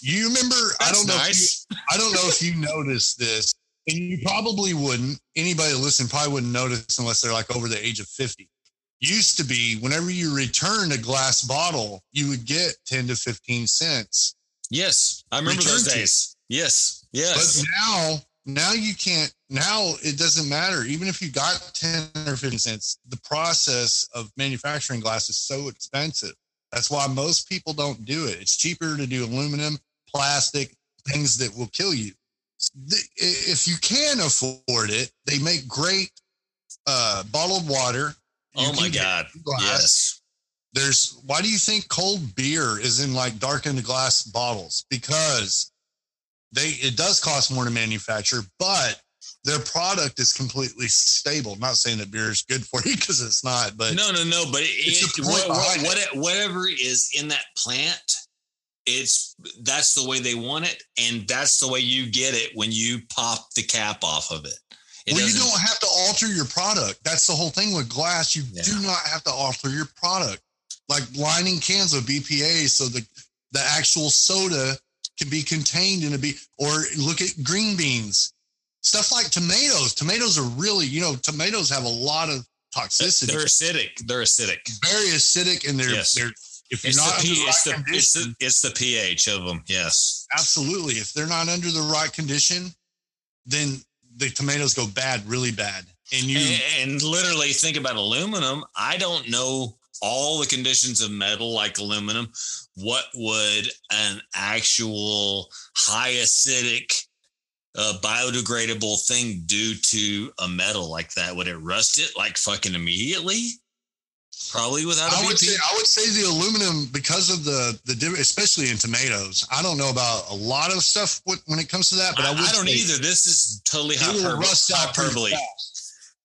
You remember I That's don't know if nice. you, I don't know if you noticed this and you probably wouldn't anybody that listen probably wouldn't notice unless they're like over the age of 50. Used to be whenever you returned a glass bottle, you would get 10 to 15 cents. Yes, I remember those Return days. Yes, yes. But now, now you can't. Now it doesn't matter. Even if you got ten or fifteen cents, the process of manufacturing glass is so expensive. That's why most people don't do it. It's cheaper to do aluminum, plastic, things that will kill you. If you can afford it, they make great uh, bottled water. You oh my god. Yes. There's why do you think cold beer is in like darkened glass bottles? Because they it does cost more to manufacture, but their product is completely stable. Not saying that beer is good for you because it's not, but no, no, no. But it, it, what, what, what- whatever is in that plant, it's that's the way they want it, and that's the way you get it when you pop the cap off of it. It well, you don't have to alter your product. That's the whole thing with glass. You Yeah. do not have to alter your product. Like lining cans with BPA so the the actual soda can be contained in a a B or look at green beans. Stuff like tomatoes. Tomatoes are really, you know, tomatoes have a lot of toxicity. They're acidic. They're acidic. very acidic and they're Yes. they're if you're It's not the, under the it's, right the, it's, condition, the, it's the pH of them. Yes. absolutely. If they're not under the right condition, then the tomatoes go bad, really bad. And you And, and literally think about aluminum. I don't know all the conditions of metal like aluminum. What would an actual high acidic, uh, biodegradable thing do to a metal like that? Would it rust it like fucking immediately? Probably without a I would say I would say the aluminum because of the the especially in tomatoes. I don't know about a lot of stuff when when it comes to that, but I, I, I don't either. This is totally hyperbole. rust out hyperbole.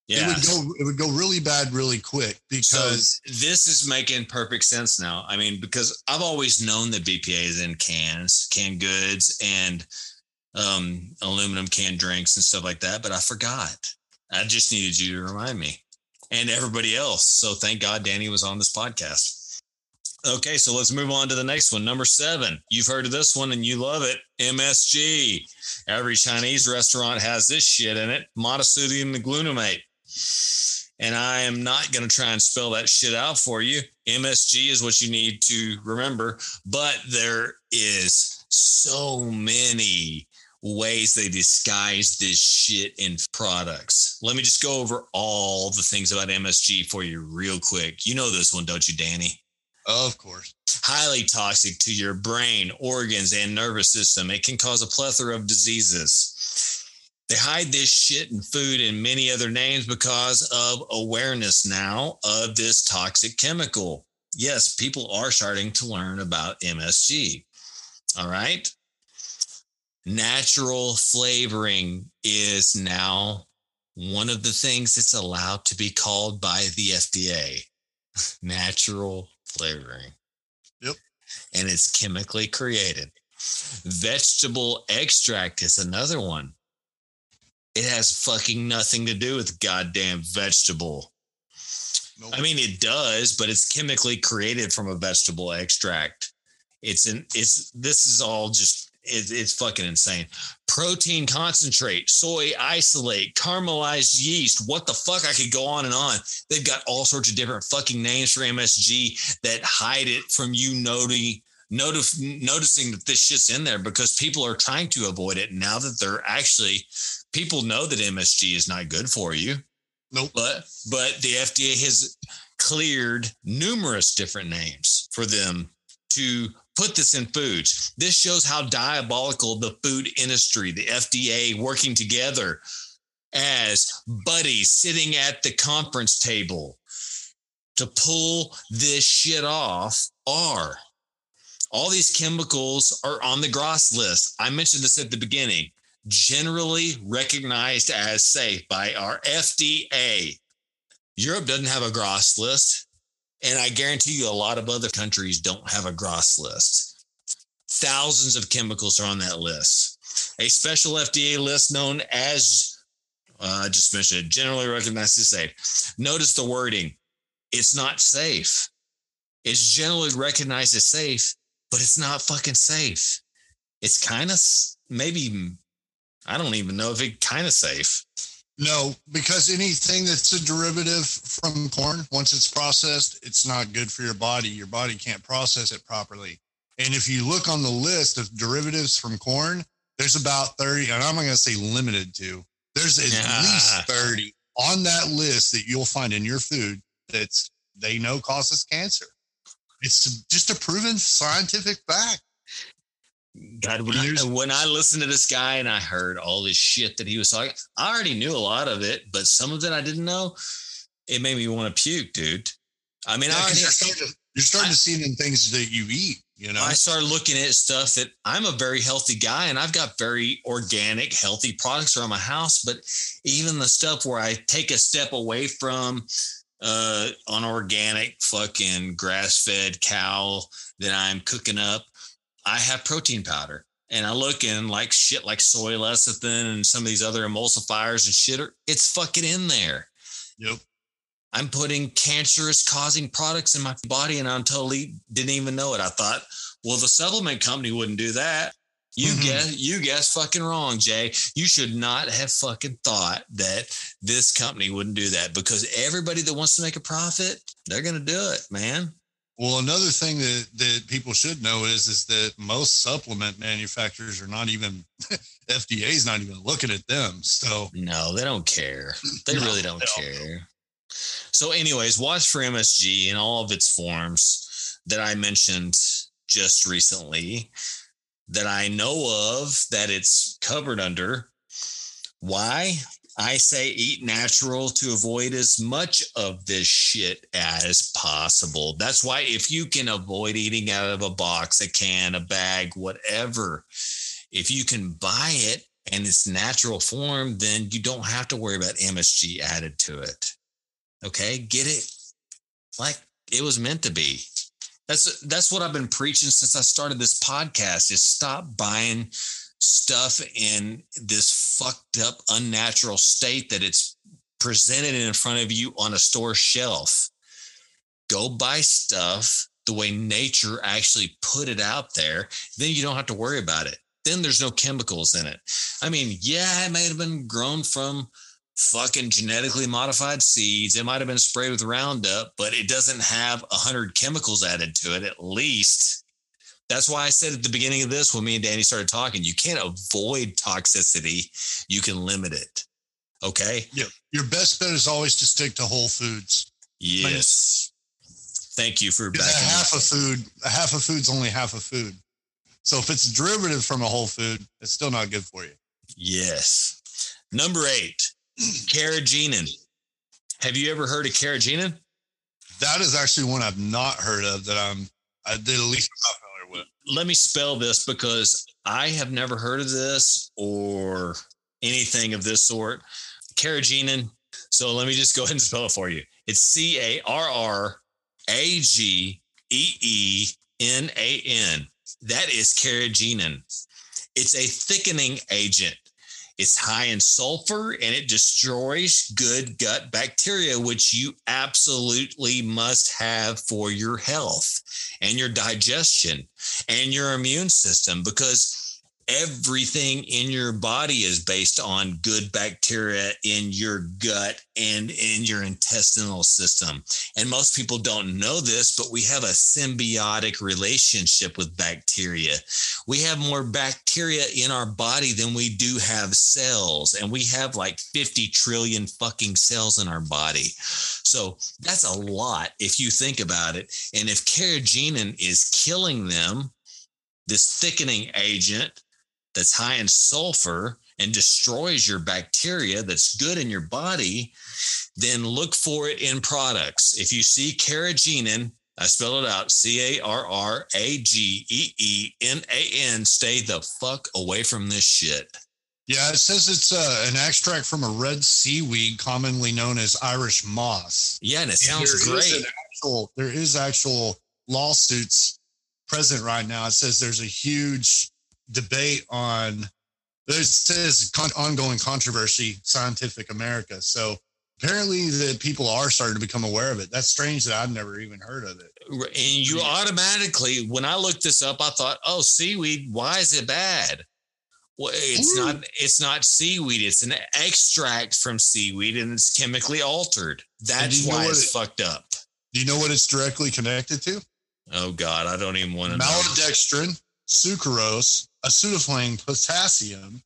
Yeah. It would go it would go really bad really quick because so this is making perfect sense now. I mean, because I've always known that BPA is in cans, canned goods, and um, aluminum can drinks and stuff like that, but I forgot. I just needed you to remind me and everybody else. So thank God Danny was on this podcast. Okay, so let's move on to the next one. Number seven. You've heard of this one and you love it. MSG. Every Chinese restaurant has this shit in it monosodium glutamate and I am not going to try and spell that shit out for you. MSG is what you need to remember, but there is so many ways they disguise this shit in products. Let me just go over all the things about MSG for you real quick. You know this one, don't you, Danny? of course. highly toxic to your brain, organs, and nervous system. It can cause a plethora of diseases. They hide this shit in food and many other names because of awareness now of this toxic chemical. Yes, people are starting to learn about MSG. All right. Natural flavoring is now one of the things that's allowed to be called by the FDA. Natural flavoring. Yep. And it's chemically created. Vegetable extract is another one. It has fucking nothing to do with goddamn vegetable. Nope. I mean, it does, but it's chemically created from a vegetable extract. It's an it's this is all just it, it's fucking insane. Protein concentrate, soy isolate, caramelized yeast. What the fuck? I could go on and on. They've got all sorts of different fucking names for MSG that hide it from you noting notif- noticing that this shit's in there because people are trying to avoid it now that they're actually people know that MSG is not good for you. Nope. But but the FDA has cleared numerous different names for them to put this in foods. This shows how diabolical the food industry, the FDA working together as buddies sitting at the conference table to pull this shit off are. All these chemicals are on the GROSS list. I mentioned this at the beginning generally recognized as safe by our FDA. Europe doesn't have a gross list. And I guarantee you a lot of other countries don't have a gross list. Thousands of chemicals are on that list. A special FDA list known as, uh, I just mentioned it, generally recognized as safe. Notice the wording. It's not safe. It's generally recognized as safe, but it's not fucking safe. It's kind of maybe, I don't even know if it kind of safe. No, because anything that's a derivative from corn, once it's processed, it's not good for your body. Your body can't process it properly. And if you look on the list of derivatives from corn, there's about 30, and I'm not going to say limited to, there's at Yeah. least 30 on that list that you'll find in your food that's they know causes cancer. It's just a proven scientific fact. God, when I, when I listened to this guy and I heard all this shit that he was talking, I already knew a lot of it, but some of it I didn't know. It made me want to puke, dude. I mean, Yeah, I already, you're starting, to, you're starting I- to see in things that you eat, you know? I started looking at stuff that I'm a very healthy guy and I've got very organic, healthy products around my house. But even the stuff where I take a step away from uh an organic fucking grass fed cow that I'm cooking up, I have protein powder. And I look in like shit like soy lecithin and some of these other emulsifiers and shit. Are, it's fucking in there. Yep. I'm putting cancerous causing products in my body and I totally didn't even know it. I thought, well, the supplement company wouldn't do that. You Mhm. guess you guess fucking wrong, Jay. You should not have fucking thought that this company wouldn't do that because everybody that wants to make a profit, they're gonna do it, man. Well, another thing that, that people should know is is that most supplement manufacturers are not even FDA's not even looking at them. So No, they don't care. They No, really don't they don't. care. So, anyways, watch for MSG in all of its forms that I mentioned just recently that I know of that it's covered under. Why? I say eat natural to avoid as much of this shit as possible. That's why if you can avoid eating out of a box, a can, a bag, whatever, if you can buy it in its natural form, then you don't have to worry about MSG added to it. Okay, get it like it was meant to be. That's that's what I've been preaching since I started this podcast. Is stop buying stuff in this fucked up, unnatural state that it's presented in front of you on a store shelf. Go buy stuff the way nature actually put it out there. Then you don't have to worry about it. Then there's no chemicals in it. I mean, yeah, it may have been grown from fucking genetically modified seeds. It might have been sprayed with Roundup, but it doesn't have a hundred chemicals added to it, at least. That's why I said at the beginning of this, when me and Danny started talking, you can't avoid toxicity, you can limit it. Okay. yeah, your best bet is always to stick to whole foods. Yes. Thank you for backing a half of food, a half of food's only half of food. So if it's a derivative from a whole food, it's still not good for you. Yes. Number eight, carrageenan. Have you ever heard of carrageenan? That is actually one I've not heard of that I'm I did at least I'm not familiar with. Let me spell this because I have never heard of this or anything of this sort. Carrageenan. So let me just go ahead and spell it for you. It's C A R R A G E E N A N. That is carrageenan. It's a thickening agent. It's high in sulfur and it destroys good gut bacteria, which you absolutely must have for your health and your digestion and your immune system because everything in your body is based on good bacteria in your gut and in your intestinal system. And most people don't know this, but we have a symbiotic relationship with bacteria. We have more bacteria in our body than we do have cells, and we have like 50 trillion fucking cells in our body. So that's a lot if you think about it. And if carrageenan is killing them, this thickening agent that's high in sulfur and destroys your bacteria that's good in your body, then look for it in products. If you see carrageenan, I spell it out C A R R A G E E N A N, stay the fuck away from this shit. Yeah, it says it's uh, an extract from a red seaweed commonly known as Irish moss. Yeah, and it And sounds is great. an actual, there is actual lawsuits present right now. It says there's a huge debate on. It says con- ongoing controversy, Scientific America. So apparently, the people are starting to become aware of it. That's strange that I've never even heard of it. And you automatically, when I looked this up, I thought, oh, seaweed, why is it bad? Well, it's Ooh. not. Mm. It's not seaweed. It's an extract from seaweed, and it's chemically altered. That's know why it's it- fucked up. Do you know what it's directly connected to? Oh God, I don't even want to know. maltodextrin, sucrose, acetylcholine, potassium,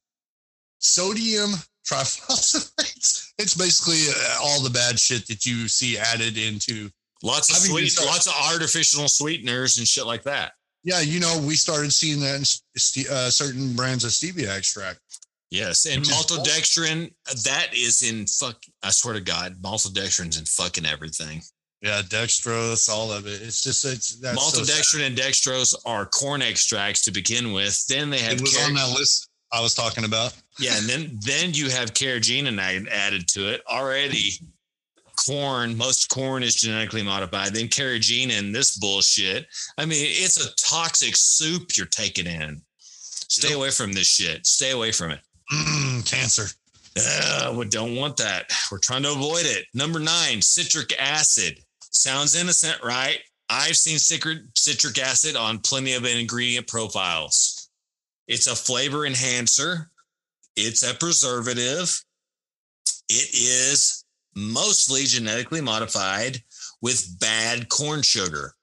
sodium triphosphates. It's basically uh, all the bad shit that you see added into. Lots of sweet, are- lots of artificial sweeteners and shit like that. Yeah, you know, we started seeing that in uh, certain brands of stevia extract. Yes, and maltodextrin, that is in fuck. I swear to God, maltodextrin's in fucking everything. Yeah, dextrose, all of it. It's just it's that's so. Maltodextrin and dextrose are corn extracts to begin with. Then they have It was car- on that list I was talking about. yeah, and then then you have carrageenan add- added to it already. Corn, most corn is genetically modified. Then carrageenan, this bullshit. I mean, it's a toxic soup you're taking in. Stay Yep. away from this shit. Stay away from it. Mm, cancer. Uh, we don't want that. We're trying to avoid it. Number nine, citric acid. Sounds innocent, right? I've seen citric, acid on plenty of ingredient profiles. It's a flavor enhancer, it's a preservative. It is mostly genetically modified with bad corn sugar.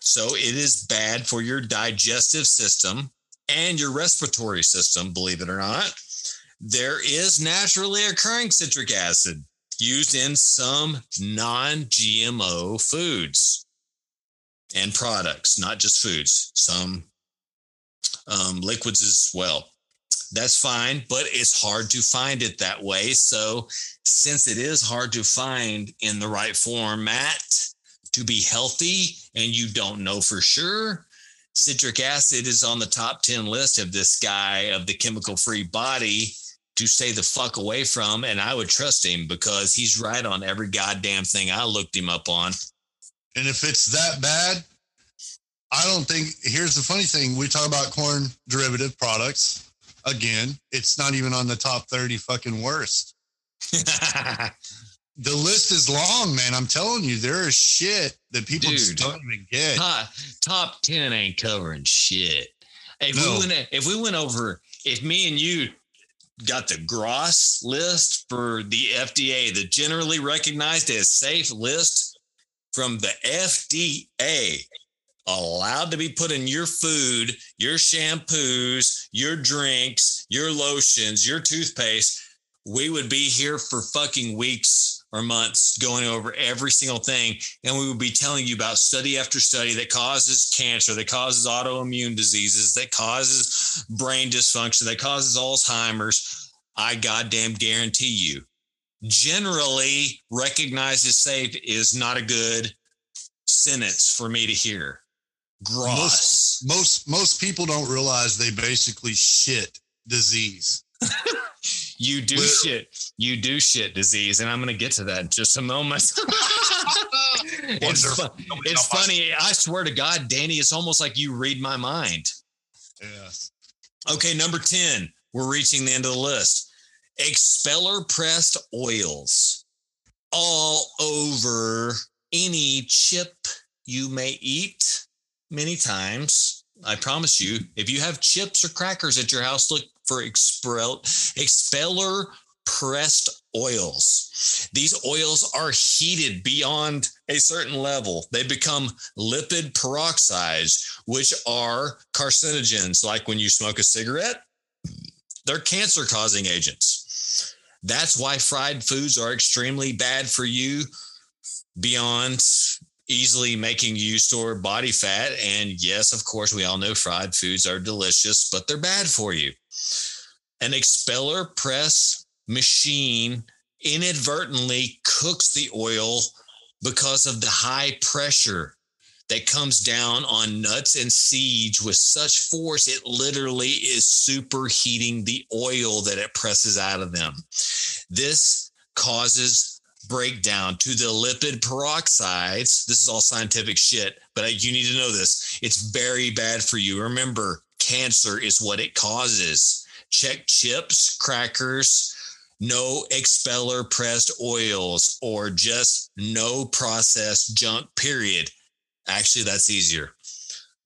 So it is bad for your digestive system and your respiratory system, believe it or not there is naturally occurring citric acid used in some non GMO foods and products, not just foods, some um, liquids as well. That's fine, but it's hard to find it that way. So, since it is hard to find in the right format to be healthy and you don't know for sure, citric acid is on the top 10 list of this guy of the chemical free body to stay the fuck away from. And I would trust him because he's right on every goddamn thing I looked him up on. And if it's that bad, I don't think. Here's the funny thing: we talk about corn derivative products. Again, it's not even on the top thirty fucking worst. The list is long, man. I'm telling you, there is shit that people just don't even get. top, top 10 ain't covering shit. If No. we went if we went over if me and you got the gross list for the FDA, the generally recognized as safe list from the FDA, allowed to be put in your food, your shampoos, your drinks, your lotions, your toothpaste, we would be here for fucking weeks or months going over every single thing. And we would be telling you about study after study that causes cancer, that causes autoimmune diseases, that causes brain dysfunction, that causes Alzheimer's. I goddamn guarantee you, generally recognized as safe is not a good sentence for me to hear. Gross. Most most people don't realize they basically shit disease. You do shit. You do shit disease. And I'm going to get to that in just a moment. it's it's funny. I swear to God, Danny, it's almost like you read my mind. Yes. Okay, number 10. We're reaching the end of the list. Expeller pressed oils all over any chip you may eat many times. I promise you, if you have chips or crackers at your house, look for expel, expeller pressed oils. These oils are heated beyond a certain level. They become lipid peroxides, which are carcinogens, like when you smoke a cigarette. They're cancer causing agents. That's why fried foods are extremely bad for you beyond easily making you store body fat. And yes, of course, we all know fried foods are delicious, but they're bad for you. An expeller press machine inadvertently cooks the oil because of the high pressure that comes down on nuts and seeds with such force, it literally is superheating the oil that it presses out of them. This causes breakdown to the lipid peroxides. This is all scientific shit, but you need to know this. It's very bad for you. Remember, cancer is what it causes. Check chips, crackers, no expeller pressed oils, or just no processed junk, period. Actually, that's easier.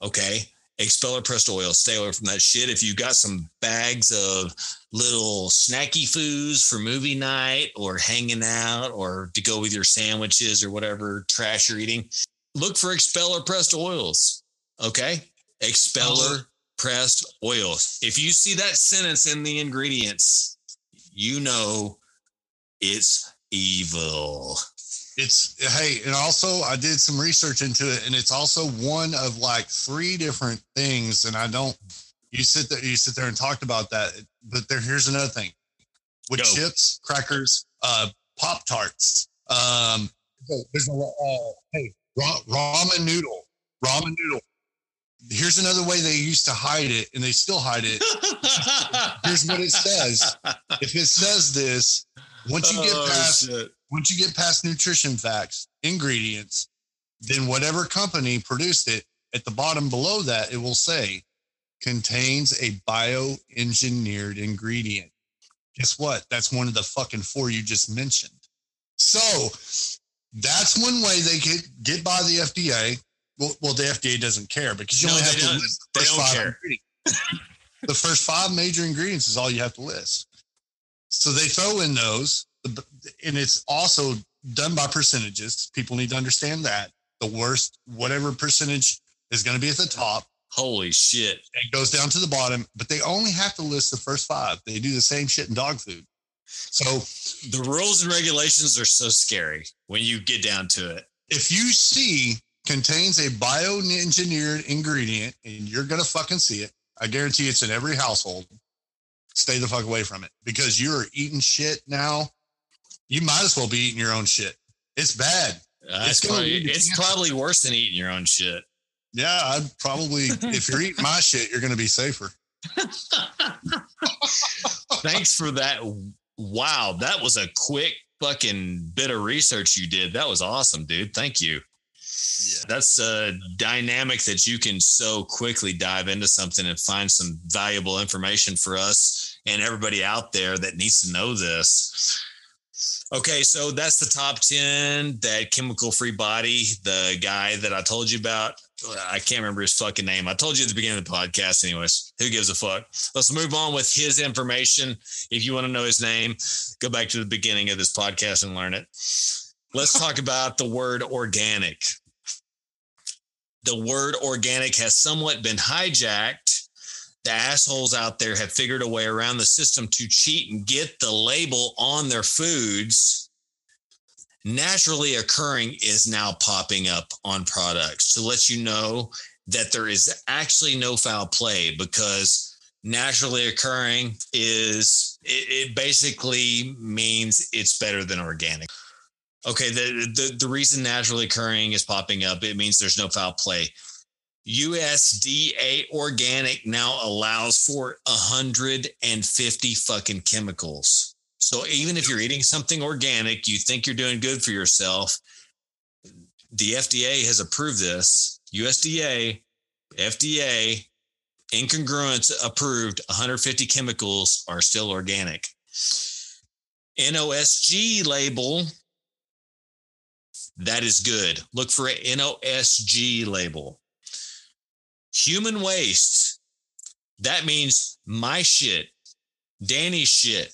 Okay. Expeller pressed oil. Stay away from that shit. If you got some bags of little snacky foods for movie night or hanging out or to go with your sandwiches or whatever trash you're eating, look for expeller pressed oils. Okay. Expeller pressed oils. If you see that sentence in the ingredients, you know it's evil. It's hey, and also I did some research into it, and it's also one of like three different things. And I don't you sit there you sit there and talked about that, but there here's another thing with Go. chips, crackers, uh, pop tarts. Um, there's a uh, hey ramen noodle, ramen noodle. Here's another way they used to hide it, and they still hide it. Here's what it says. If it says this, once you get Oh, past shit. once you get past nutrition facts, ingredients, then whatever company produced it, at the bottom below that, it will say contains a bioengineered ingredient. Guess what? That's one of the fucking four you just mentioned. So that's one way they get get by the FDA. Well, well the FDA doesn't care because you No, only have to list the first five care. ingredients. the first five major ingredients is all you have to list. So they throw in those, and it's also done by percentages. People need to understand that the worst, whatever percentage is going to be at the top, Holy shit. it goes down to the bottom, but they only have to list the first five. They do the same shit in dog food. So The rules and regulations are so scary when you get down to it. if you see contains a bioengineered ingredient and you're going to fucking see it, I guarantee it's in every household. Stay the fuck away from it because you're eating shit now. You might as well be eating your own shit. It's bad. Uh, It's probably, it's probably worse than eating your own shit. Yeah, I'd probably, if you're eating my shit, you're going to be safer. Thanks for that. Wow, that was a quick fucking bit of research you did. That was awesome, dude. Thank you. Yeah. That's a dynamic that you can so quickly dive into something and find some valuable information for us and everybody out there that needs to know this. Okay, so that's the top 10 that chemical free body, the guy that I told you about. I can't remember his fucking name. I told you at the beginning of the podcast, anyways. Who gives a fuck? Let's move on with his information. If you want to know his name, go back to the beginning of this podcast and learn it. Let's talk about the word organic. The word organic has somewhat been hijacked. The assholes out there have figured a way around the system to cheat and get the label on their foods. Naturally occurring is now popping up on products to let you know that there is actually no foul play because naturally occurring is it, it basically means it's better than organic. Okay, the, the the reason naturally occurring is popping up, it means there's no foul play. USDA organic now allows for 150 fucking chemicals. So even if you're eating something organic, you think you're doing good for yourself. The FDA has approved this. USDA, FDA, incongruence approved 150 chemicals are still organic. NOSG label that is good. Look for an NOSG label. Human waste. That means my shit, Danny's shit,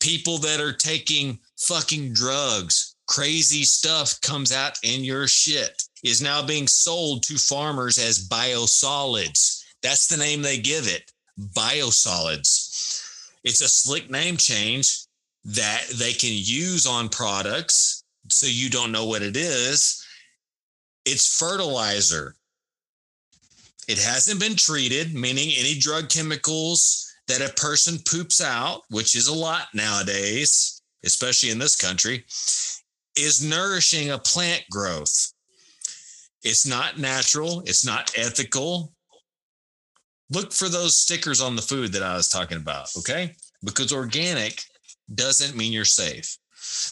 people that are taking fucking drugs, crazy stuff comes out in your shit is now being sold to farmers as biosolids. That's the name they give it biosolids. It's a slick name change that they can use on products so you don't know what it is. It's fertilizer. It hasn't been treated, meaning any drug chemicals that a person poops out, which is a lot nowadays, especially in this country, is nourishing a plant growth. It's not natural. It's not ethical. Look for those stickers on the food that I was talking about, okay? Because organic doesn't mean you're safe.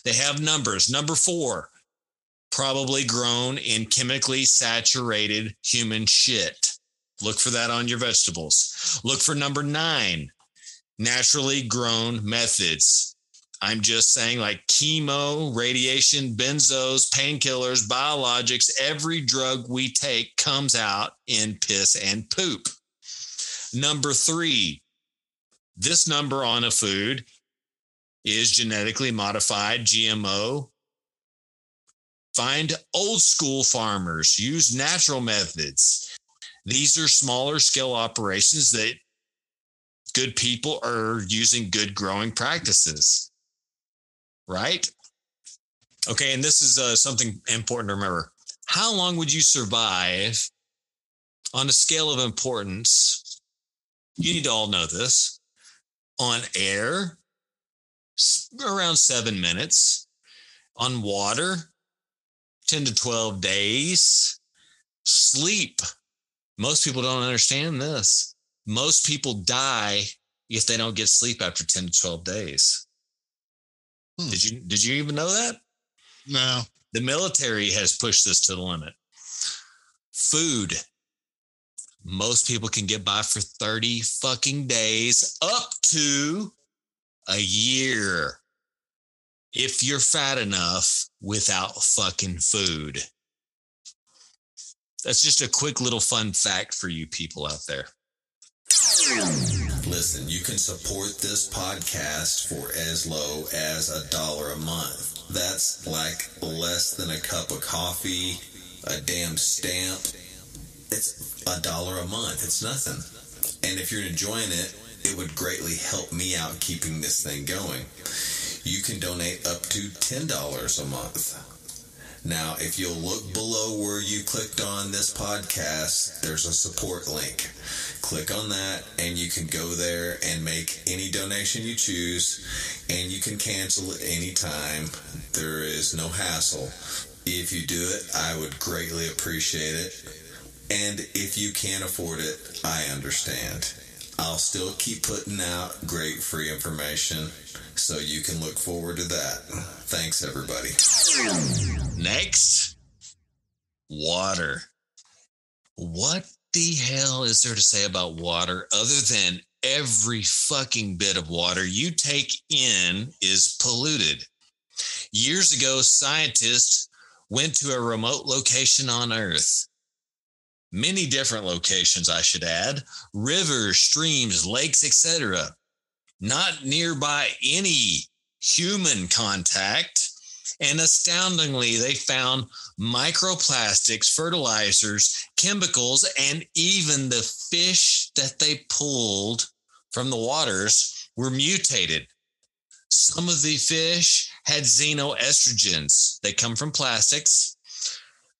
They have numbers. Number four, probably grown in chemically saturated human shit. Look for that on your vegetables. Look for number nine, naturally grown methods. I'm just saying, like chemo, radiation, benzos, painkillers, biologics, every drug we take comes out in piss and poop. Number three, this number on a food is genetically modified GMO. Find old school farmers, use natural methods. These are smaller scale operations that good people are using good growing practices. Right? Okay, and this is uh, something important to remember. How long would you survive on a scale of importance? You need to all know this on air, around seven minutes. On water, 10 to 12 days. Sleep. Most people don't understand this. Most people die if they don't get sleep after 10 to 12 days. Hmm. Did you did you even know that? No. The military has pushed this to the limit. Food. Most people can get by for 30 fucking days up to a year if you're fat enough without fucking food. That's just a quick little fun fact for you people out there. Listen, you can support this podcast for as low as a dollar a month. That's like less than a cup of coffee, a damn stamp. It's a dollar a month. It's nothing. And if you're enjoying it, it would greatly help me out keeping this thing going. You can donate up to $10 a month. Now, if you'll look below where you clicked on this podcast, there's a support link. Click on that, and you can go there and make any donation you choose, and you can cancel at any time. There is no hassle. If you do it, I would greatly appreciate it. And if you can't afford it, I understand. I'll still keep putting out great free information, so you can look forward to that. Thanks, everybody. Next, water. What the hell is there to say about water other than every fucking bit of water you take in is polluted? Years ago, scientists went to a remote location on Earth. Many different locations, I should add rivers, streams, lakes, etc. Not nearby any human contact. And astoundingly, they found microplastics, fertilizers, chemicals, and even the fish that they pulled from the waters were mutated. Some of the fish had xenoestrogens. They come from plastics,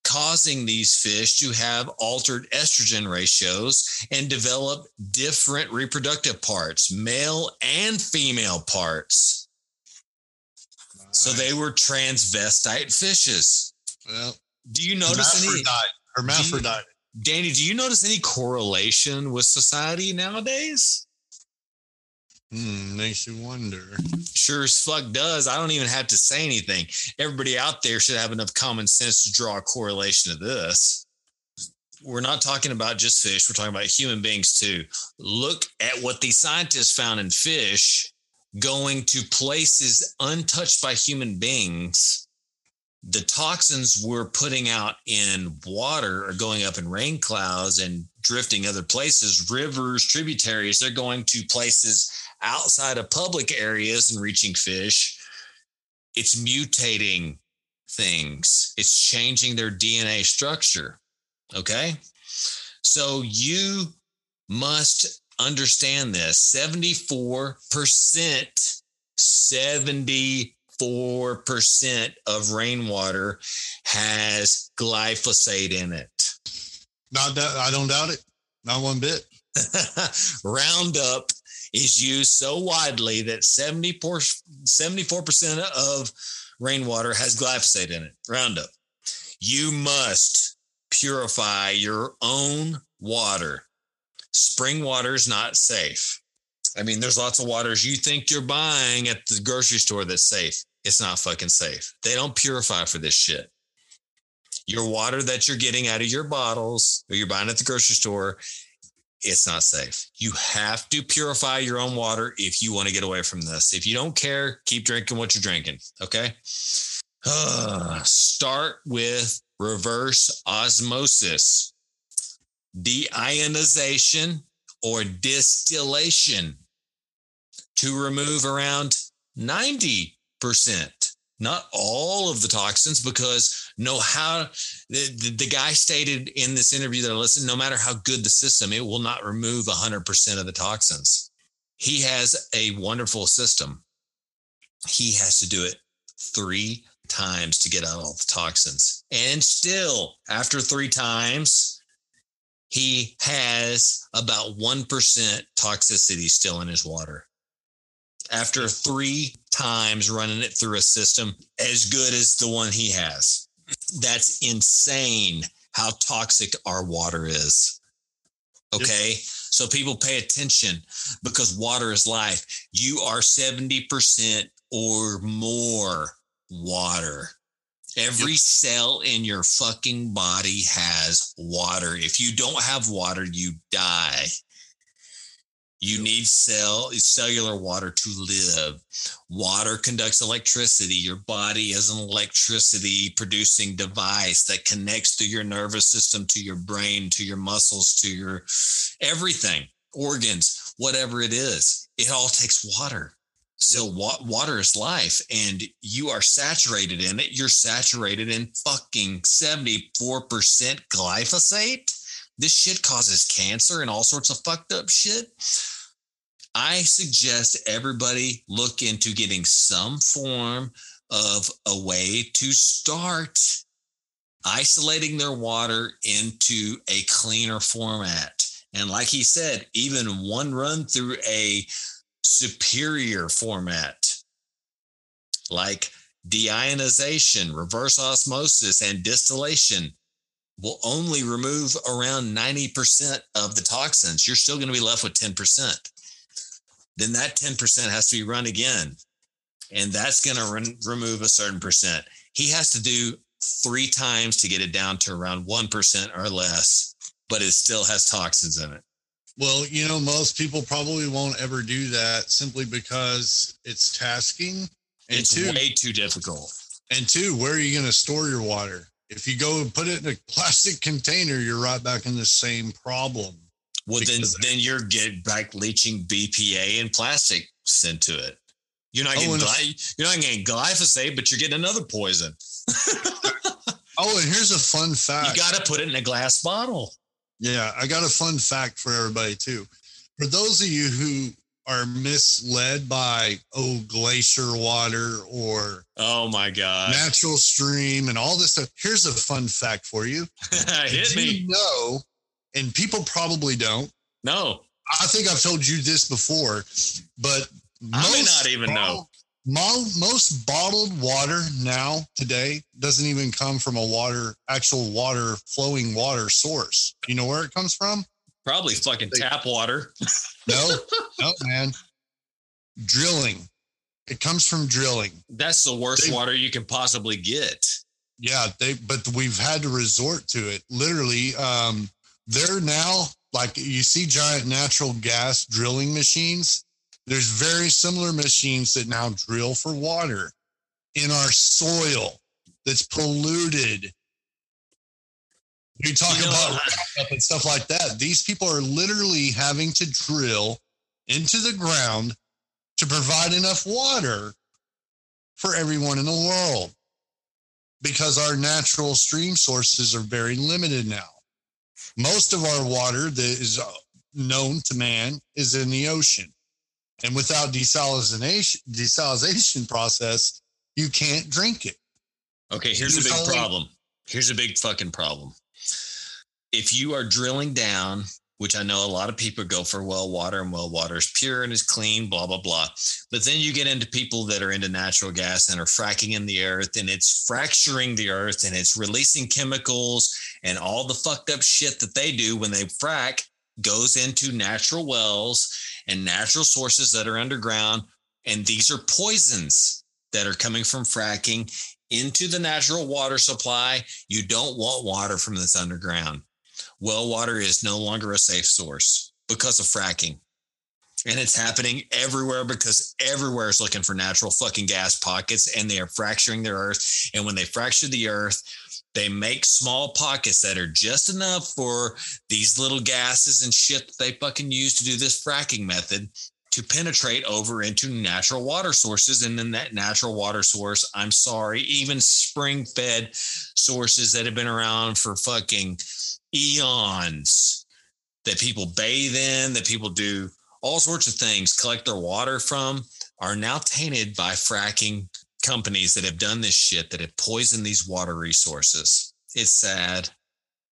causing these fish to have altered estrogen ratios and develop different reproductive parts, male and female parts. So they were transvestite fishes. Well, Do you notice any, hermaphrodite. Hermaphrodite. Danny? Do you notice any correlation with society nowadays? Hmm, makes you wonder. Sure as fuck does. I don't even have to say anything. Everybody out there should have enough common sense to draw a correlation to this. We're not talking about just fish, we're talking about human beings too. Look at what these scientists found in fish going to places untouched by human beings. The toxins we're putting out in water are going up in rain clouds and drifting other places, rivers, tributaries. They're going to places outside of public areas and reaching fish. It's mutating things, it's changing their DNA structure. Okay. So you must understand this 74%, 74% of rainwater has glyphosate in it. Not that I don't doubt it. Not one bit. Roundup is used so widely that 74, 74% of rainwater has glyphosate in it. Roundup. You must purify your own water. Spring water is not safe. I mean, there's lots of waters you think you're buying at the grocery store that's safe. It's not fucking safe. They don't purify for this shit. Your water that you're getting out of your bottles or you're buying at the grocery store, it's not safe. You have to purify your own water if you want to get away from this. If you don't care, keep drinking what you're drinking. Okay. Uh, start with reverse osmosis, deionization, or distillation to remove around 90%, not all of the toxins, because no how the, the guy stated in this interview that I listened, no matter how good the system, it will not remove 100% of the toxins. He has a wonderful system. He has to do it three times to get out all the toxins. And still, after three times, he has about 1% toxicity still in his water. After three times running it through a system as good as the one he has. That's insane how toxic our water is. Okay. So people pay attention because water is life. You are 70% or more water. Every cell in your fucking body has water. If you don't have water, you die. You need cell cellular water to live. Water conducts electricity. Your body is an electricity producing device that connects to your nervous system to your brain, to your muscles, to your everything, organs, whatever it is. It all takes water. So wa- water is life, and you are saturated in it. You're saturated in fucking 74% glyphosate. This shit causes cancer and all sorts of fucked up shit. I suggest everybody look into getting some form of a way to start isolating their water into a cleaner format. And like he said, even one run through a superior format like deionization, reverse osmosis, and distillation will only remove around 90% of the toxins. You're still going to be left with 10%. Then that 10% has to be run again. And that's going to run, remove a certain percent. He has to do three times to get it down to around 1% or less, but it still has toxins in it. Well, you know, most people probably won't ever do that simply because it's tasking. And it's two, way too difficult. and two, where are you going to store your water? If you go and put it in a plastic container, you're right back in the same problem. Well, then, Because- then you're getting back leaching BPA and plastic sent to it. You're not Oh, getting if- gly- you're not getting glyphosate, but you're getting another poison. Oh, and here's a fun fact: You got to put it in a glass bottle. Yeah, I got a fun fact for everybody too. For those of you who are misled by oh glacier water or Oh my god! natural stream and all this stuff, here's a fun fact for you. Hit Did me. you know, and people probably don't. No, I think I've told you this before, but I may not even know. Most bottled water now today doesn't even come from a water, actual water, flowing water source. You know where it comes from? probably fucking tap water. No, no, man. Drilling. It comes from drilling. That's the worst They- water you can possibly get. Yeah, they but we've had to resort to it. Literally, um, they're now like you see giant natural gas drilling machines. There's very similar machines that now drill for water in our soil that's polluted. We talk You know, about uh, Roundup and stuff like that. These people are literally having to drill into the ground to provide enough water for everyone in the world because our natural stream sources are very limited now. Most of our water that is uh, known to man is in the ocean. And without desalination desalination process, you can't drink it. Okay, here's a big problem. Here's a big fucking problem. If you are drilling down, which I know a lot of people go for well water and well water is pure and is clean, blah, blah, blah. But then you get into people that are into natural gas and are fracking in the earth and it's fracturing the earth and it's releasing chemicals and all the fucked up shit that they do when they frack goes into natural wells and natural sources that are underground. And these are poisons that are coming from fracking into the natural water supply. You don't want water from this underground. Well water is no longer a safe source because of fracking. And it's happening everywhere because everywhere is looking for natural fucking gas pockets and they are fracturing their earth. And when they fracture the earth, they make small pockets that are just enough for these little gases and shit that they fucking use to do this fracking method to penetrate over into natural water sources. And then that natural water source, I'm sorry, even spring fed sources that have been around for fucking eons that people bathe in, that people do all sorts of things, collect their water from, are now tainted by fracking companies that have done this shit that have poisoned these water resources. It's sad,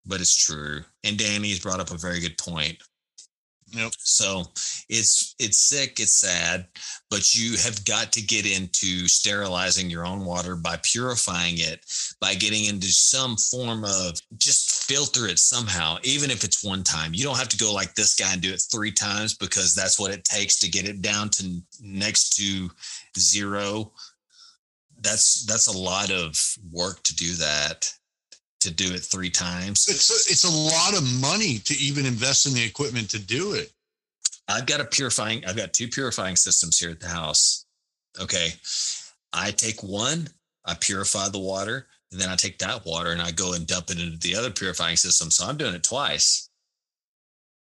but it's true. And Danny's brought up a very good point. Yep. So it's it's sick, it's sad, but you have got to get into sterilizing your own water by purifying it, by getting into some form of just filter it somehow, even if it's one time. You don't have to go like this guy and do it three times because that's what it takes to get it down to next to zero. That's that's a lot of work to do that to do it three times. It's a, it's a lot of money to even invest in the equipment to do it. I've got a purifying, I've got two purifying systems here at the house. Okay. I take one, I purify the water, and then I take that water and I go and dump it into the other purifying system. So I'm doing it twice.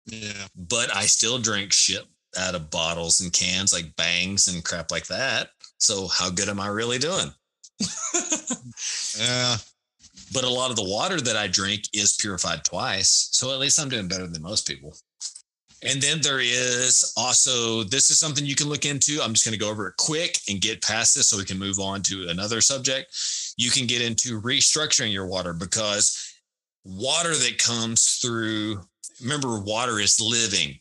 Yeah. But I still drink shit out of bottles and cans like bangs and crap like that. So how good am I really doing? Yeah. but a lot of the water that I drink is purified twice. So at least I'm doing better than most people. And then there is also, this is something you can look into. I'm just going to go over it quick and get past this so we can move on to another subject. You can get into restructuring your water because water that comes through, remember, water is living.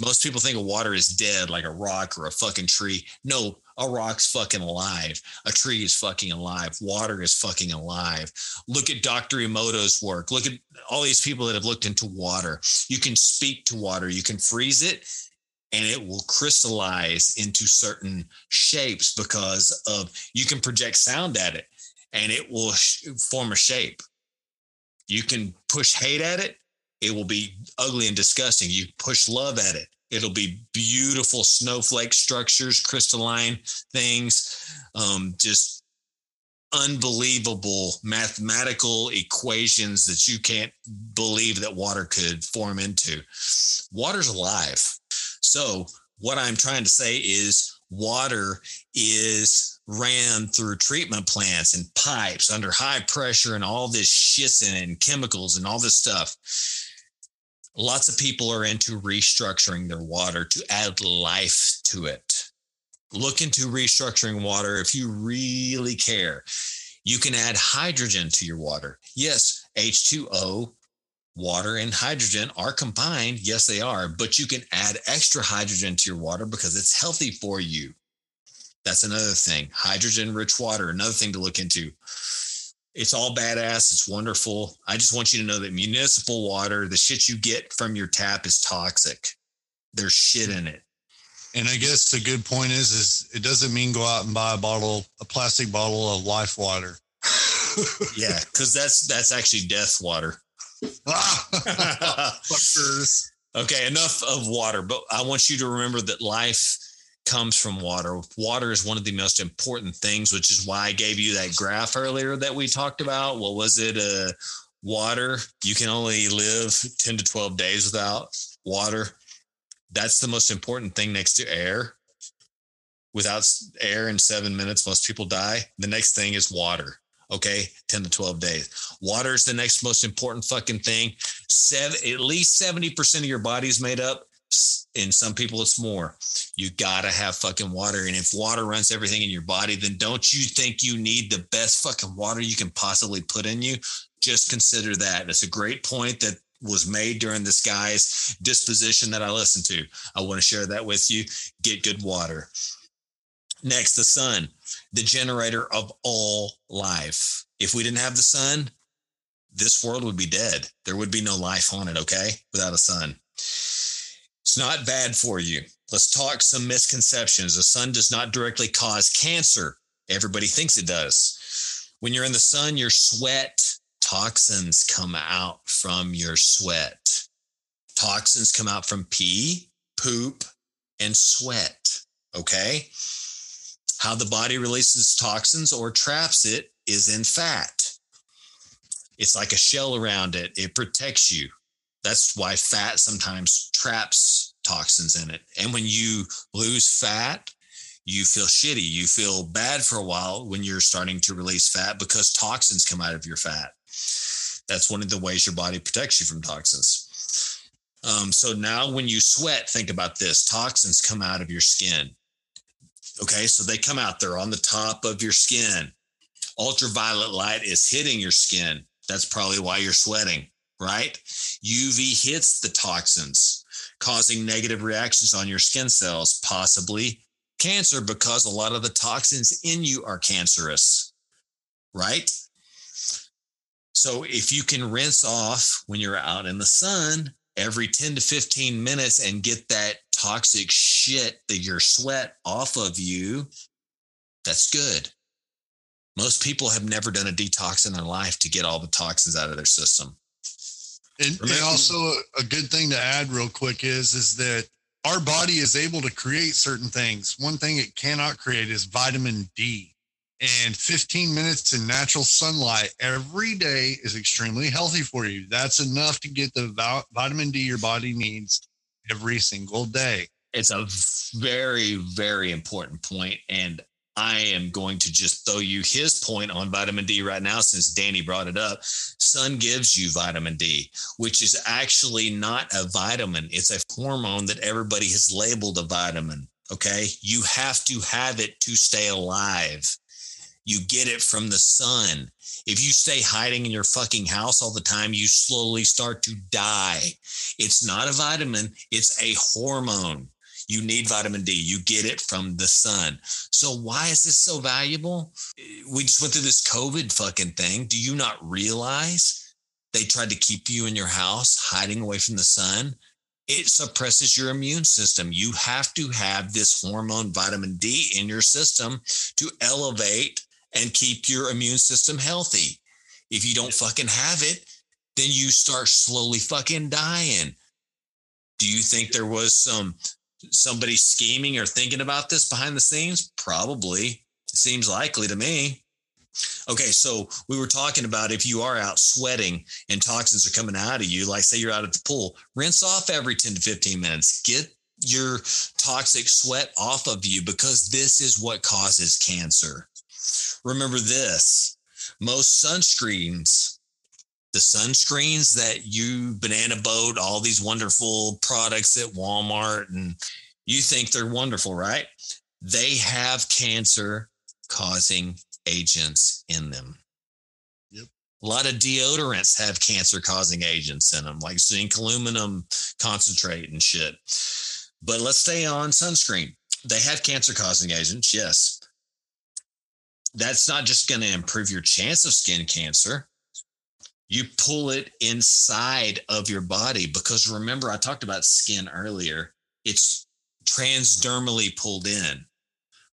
Most people think of water as dead, like a rock or a fucking tree. No, a rock's fucking alive. A tree is fucking alive. Water is fucking alive. Look at Dr. Emoto's work. Look at all these people that have looked into water. You can speak to water, you can freeze it, and it will crystallize into certain shapes because of you can project sound at it and it will form a shape. You can push hate at it, it will be ugly and disgusting. You push love at it, it'll be beautiful snowflake structures, crystalline things, um, just unbelievable mathematical equations that you can't believe that water could form into. Water's alive. So, what I'm trying to say is water is ran through treatment plants and pipes under high pressure and all this shits and chemicals and all this stuff. Lots of people are into restructuring their water to add life to it. Look into restructuring water if you really care. You can add hydrogen to your water. Yes, H2O, water, and hydrogen are combined. Yes, they are, but you can add extra hydrogen to your water because it's healthy for you. That's another thing. Hydrogen rich water, another thing to look into. It's all badass. It's wonderful. I just want you to know that municipal water, the shit you get from your tap is toxic. There's shit in it. And I guess the good point is, is it doesn't mean go out and buy a bottle, a plastic bottle of life water. Yeah, because that's that's actually death water. Fuckers. okay, enough of water, but I want you to remember that life comes from water. Water is one of the most important things, which is why I gave you that graph earlier that we talked about. What was it? Uh, water. You can only live 10 to 12 days without water. That's the most important thing next to air. Without air in seven minutes, most people die. The next thing is water. Okay, 10 to 12 days. Water is the next most important fucking thing. Seven, at least 70% of your body is made up. In some people, it's more. You gotta have fucking water. And if water runs everything in your body, then don't you think you need the best fucking water you can possibly put in you? Just consider that. It's a great point that was made during this guy's disposition that I listened to. I want to share that with you. Get good water. Next, the sun, the generator of all life. If we didn't have the sun, this world would be dead. There would be no life on it, okay, without a sun. It's not bad for you. Let's talk some misconceptions. The sun does not directly cause cancer. Everybody thinks it does. When you're in the sun, your sweat toxins come out from your sweat. Toxins come out from pee, poop, and sweat. Okay. How the body releases toxins or traps it is in fat. It's like a shell around it, it protects you. That's why fat sometimes traps toxins in it. And when you lose fat, you feel shitty. You feel bad for a while when you're starting to release fat because toxins come out of your fat. That's one of the ways your body protects you from toxins. Um, so now when you sweat, think about this toxins come out of your skin. Okay, so they come out, they're on the top of your skin. Ultraviolet light is hitting your skin. That's probably why you're sweating, right? UV hits the toxins, causing negative reactions on your skin cells, possibly cancer because a lot of the toxins in you are cancerous, right? So if you can rinse off when you're out in the sun every 10 to 15 minutes and get that toxic shit that your sweat off of you, that's good. Most people have never done a detox in their life to get all the toxins out of their system. And, and also a good thing to add real quick is is that our body is able to create certain things. One thing it cannot create is vitamin D. And 15 minutes in natural sunlight every day is extremely healthy for you. That's enough to get the vitamin D your body needs every single day. It's a very, very important point, And I am going to just throw you his point on vitamin D right now since Danny brought it up. Sun gives you vitamin D, which is actually not a vitamin, it's a hormone that everybody has labeled a vitamin. Okay. You have to have it to stay alive. You get it from the sun. If you stay hiding in your fucking house all the time, you slowly start to die. It's not a vitamin, it's a hormone. You need vitamin D. You get it from the sun. So why is this so valuable? We just went through this COVID fucking thing. Do you not realize they tried to keep you in your house, hiding away from the sun? It suppresses your immune system. You have to have this hormone vitamin D in your system to elevate and keep your immune system healthy. If you don't fucking have it, then you start slowly fucking dying. Do you think there was some somebody scheming or thinking about this behind the scenes? Probably. Seems likely to me. Okay, so we were talking about if you are out sweating and toxins are coming out of you, like say you're out at the pool, rinse off every 10 to 15 minutes. Get your toxic sweat off of you because this is what causes cancer. Remember this most sunscreens the sunscreens that you banana boat all these wonderful products at walmart and you think they're wonderful right? They have cancer causing agents in them. Yep. A lot of deodorants have cancer causing agents in them like zinc aluminum concentrate and shit. But let's stay on sunscreen. They have cancer causing agents yes. That's not just going to improve your chance of skin cancer you pull it inside of your body because remember, I talked about skin earlier. It's transdermally pulled in.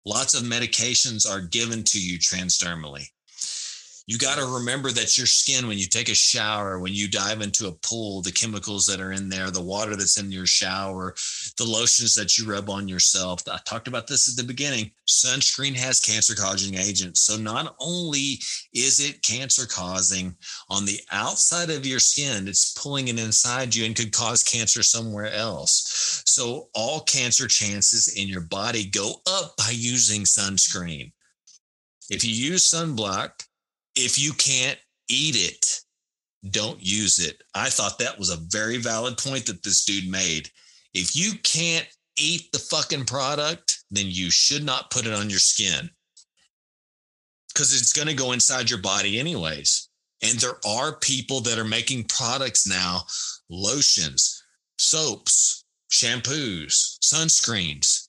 Lots of medications are given to you transdermally you got to remember that your skin, when you take a shower, when you dive into a pool, the chemicals that are in there, the water that's in your shower, the lotions that you rub on yourself. I talked about this at the beginning. Sunscreen has cancer causing agents. So not only is it cancer causing on the outside of your skin, it's pulling it inside you and could cause cancer somewhere else. So all cancer chances in your body go up by using sunscreen. If you use sunblock, if you can't eat it, don't use it. I thought that was a very valid point that this dude made. If you can't eat the fucking product, then you should not put it on your skin because it's going to go inside your body anyways. And there are people that are making products now lotions, soaps, shampoos, sunscreens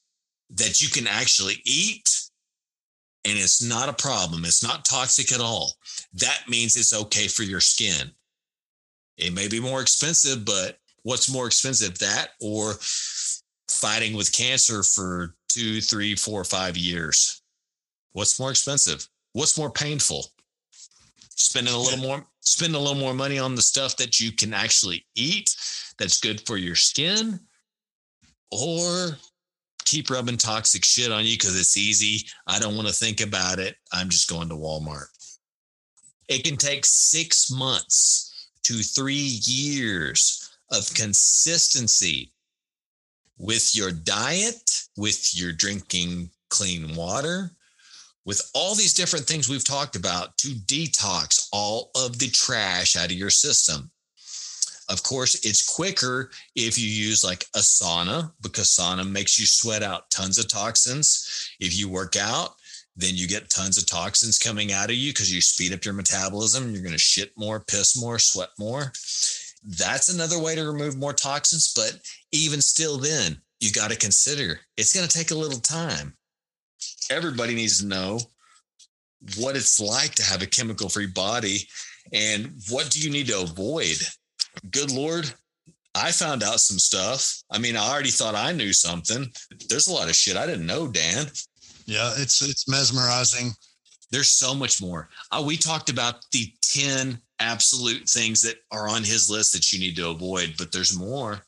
that you can actually eat and it's not a problem. It's not toxic at all. That means it's okay for your skin. It may be more expensive, but what's more expensive, that or fighting with cancer for two, three, four, five years? What's more expensive? What's more painful? Spending a little more, spend a little more money on the stuff that you can actually eat that's good for your skin, or keep rubbing toxic shit on you because it's easy. I don't want to think about it. I'm just going to Walmart. It can take six months to three years of consistency with your diet, with your drinking clean water, with all these different things we've talked about to detox all of the trash out of your system. Of course, it's quicker if you use like a sauna because sauna makes you sweat out tons of toxins. If you work out, then you get tons of toxins coming out of you because you speed up your metabolism. You're going to shit more, piss more, sweat more. That's another way to remove more toxins. But even still, then you got to consider it's going to take a little time. Everybody needs to know what it's like to have a chemical free body and what do you need to avoid. Good Lord, I found out some stuff. I mean, I already thought I knew something. There's a lot of shit I didn't know, Dan. Yeah, it's it's mesmerizing. There's so much more. Uh, we talked about the 10 absolute things that are on his list that you need to avoid, but there's more.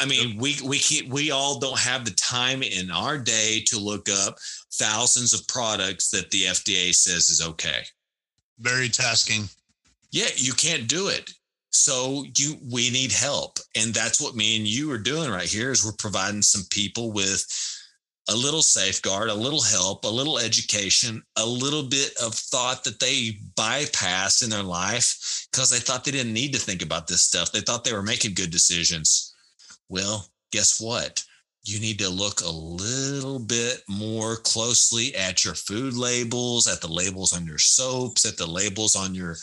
I mean, we we can't, we all don't have the time in our day to look up thousands of products that the FDA says is okay. Very tasking. Yeah, you can't do it. So you we need help. And that's what me and you are doing right here is we're providing some people with a little safeguard, a little help, a little education, a little bit of thought that they bypassed in their life because they thought they didn't need to think about this stuff. They thought they were making good decisions. Well, guess what? You need to look a little bit more closely at your food labels, at the labels on your soaps, at the labels on your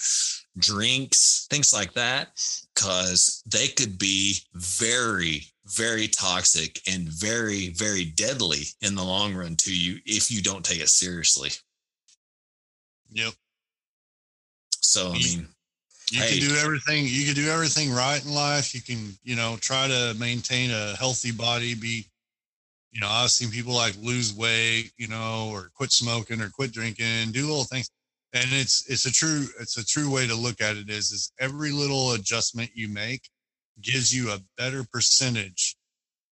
drinks, things like that, because they could be very, very toxic and very, very deadly in the long run to you if you don't take it seriously. Yep. So, I mean, You Hey. can do everything. You can do everything right in life. You can, you know, try to maintain a healthy body. Be, you know, I've seen people like lose weight, you know, or quit smoking or quit drinking, do little things. And it's it's a true it's a true way to look at it is is every little adjustment you make gives you a better percentage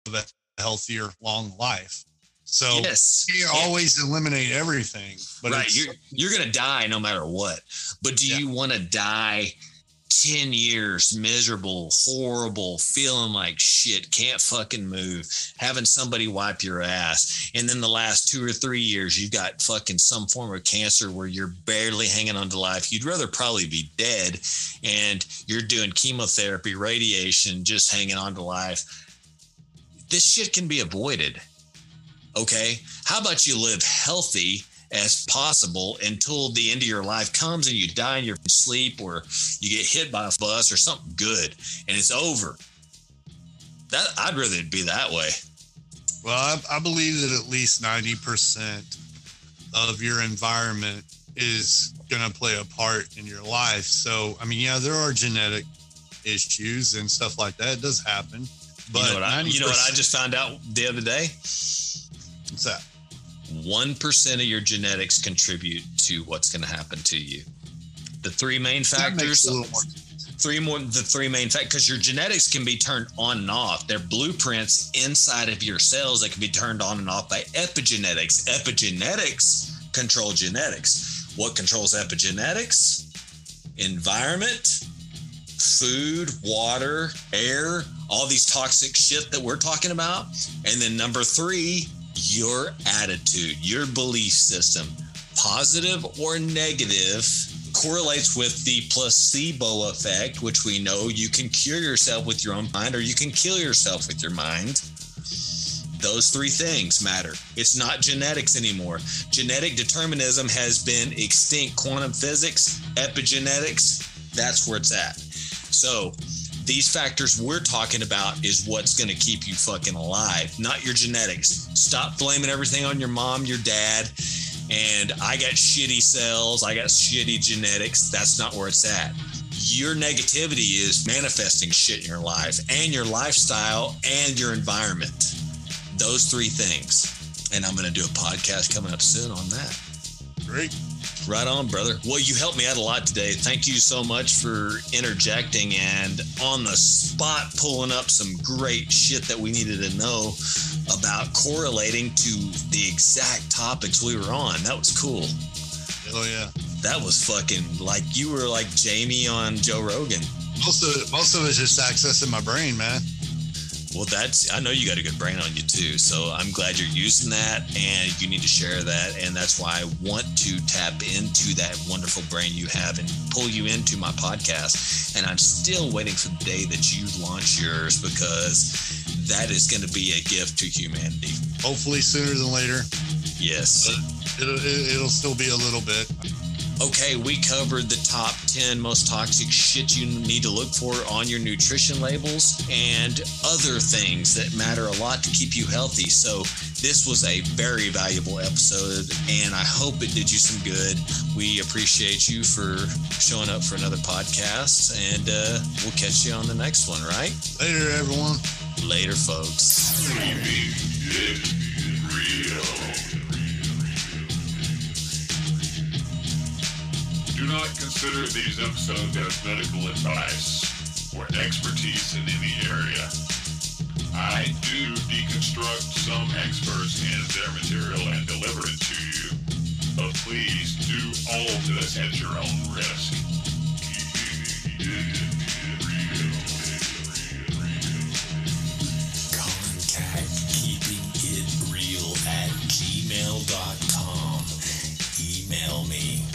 of a healthier long life. So yes. you always eliminate everything, but right. You're, you're going to die no matter what. But do Yeah. you want to die 10 years miserable, horrible, feeling like shit, can't fucking move, having somebody wipe your ass. And then the last two or three years, you got fucking some form of cancer where you're barely hanging on to life. You'd rather probably be dead and you're doing chemotherapy, radiation, just hanging on to life. This shit can be avoided. Okay. How about you live healthy as possible until the end of your life comes and you die in your sleep or you get hit by a bus or something good and it's over. That I'd rather it be that way. Well, I, I believe that at least 90% of your environment is going to play a part in your life. So, I mean, yeah, there are genetic issues and stuff like that. It does happen. But you know what I, you know what I just found out the other day? What's that? One percent of your genetics contribute to what's going to happen to you. The three main factors a little more. three more the three main factors because your genetics can be turned on and off they're blueprints inside of your cells that can be turned on and off by epigenetics epigenetics control genetics what controls epigenetics environment food water air all these toxic shit that we're talking about and then number three your attitude your belief system positive or negative correlates with the placebo effect, which we know you can cure yourself with your own mind or you can kill yourself with your mind. Those three things matter. It's not genetics anymore. Genetic determinism has been extinct. Quantum physics, epigenetics, that's where it's at. So, these factors we're talking about is what's going to keep you fucking alive, not your genetics. Stop blaming everything on your mom, your dad, and I got shitty cells, I got shitty genetics. That's not where it's at. your negativity is manifesting shit in your life and your lifestyle and your environment. Those three things. And I'm going to do a podcast coming up soon on that. Great. Right on, brother. Well, you helped me out a lot today. Thank you so much for interjecting and on the spot pulling up some great shit that we needed to know about correlating to the exact topics we were on. That was cool. Oh yeah. That was fucking like you were like Jamie on Joe Rogan. Most of it, most of it's just accessing my brain, man. Well, that's I know you got a good brain on you too. So I'm glad you're using that and you need to share that. And that's why I want to tap into that wonderful brain you have and pull you into my podcast. And I'm still waiting for the day that you launch yours because that is going to be a gift to humanity. Hopefully sooner than later. Yes. It'll, it- it'll still be a little bit. Okay, we covered the top 10 most toxic shit you need to look for on your nutrition labels and other things that matter a lot to keep you healthy. So, this was a very valuable episode, and I hope it did you some good. We appreciate you for showing up for another podcast, and uh, we'll catch you on the next one, right? Later, everyone. Later, folks. Do not consider these episodes as medical advice or expertise in any area. I do deconstruct some experts and their material and deliver it to you, but please do all this at your own risk. Contact keeping it real at gmail.com. Email me.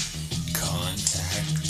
Thank you.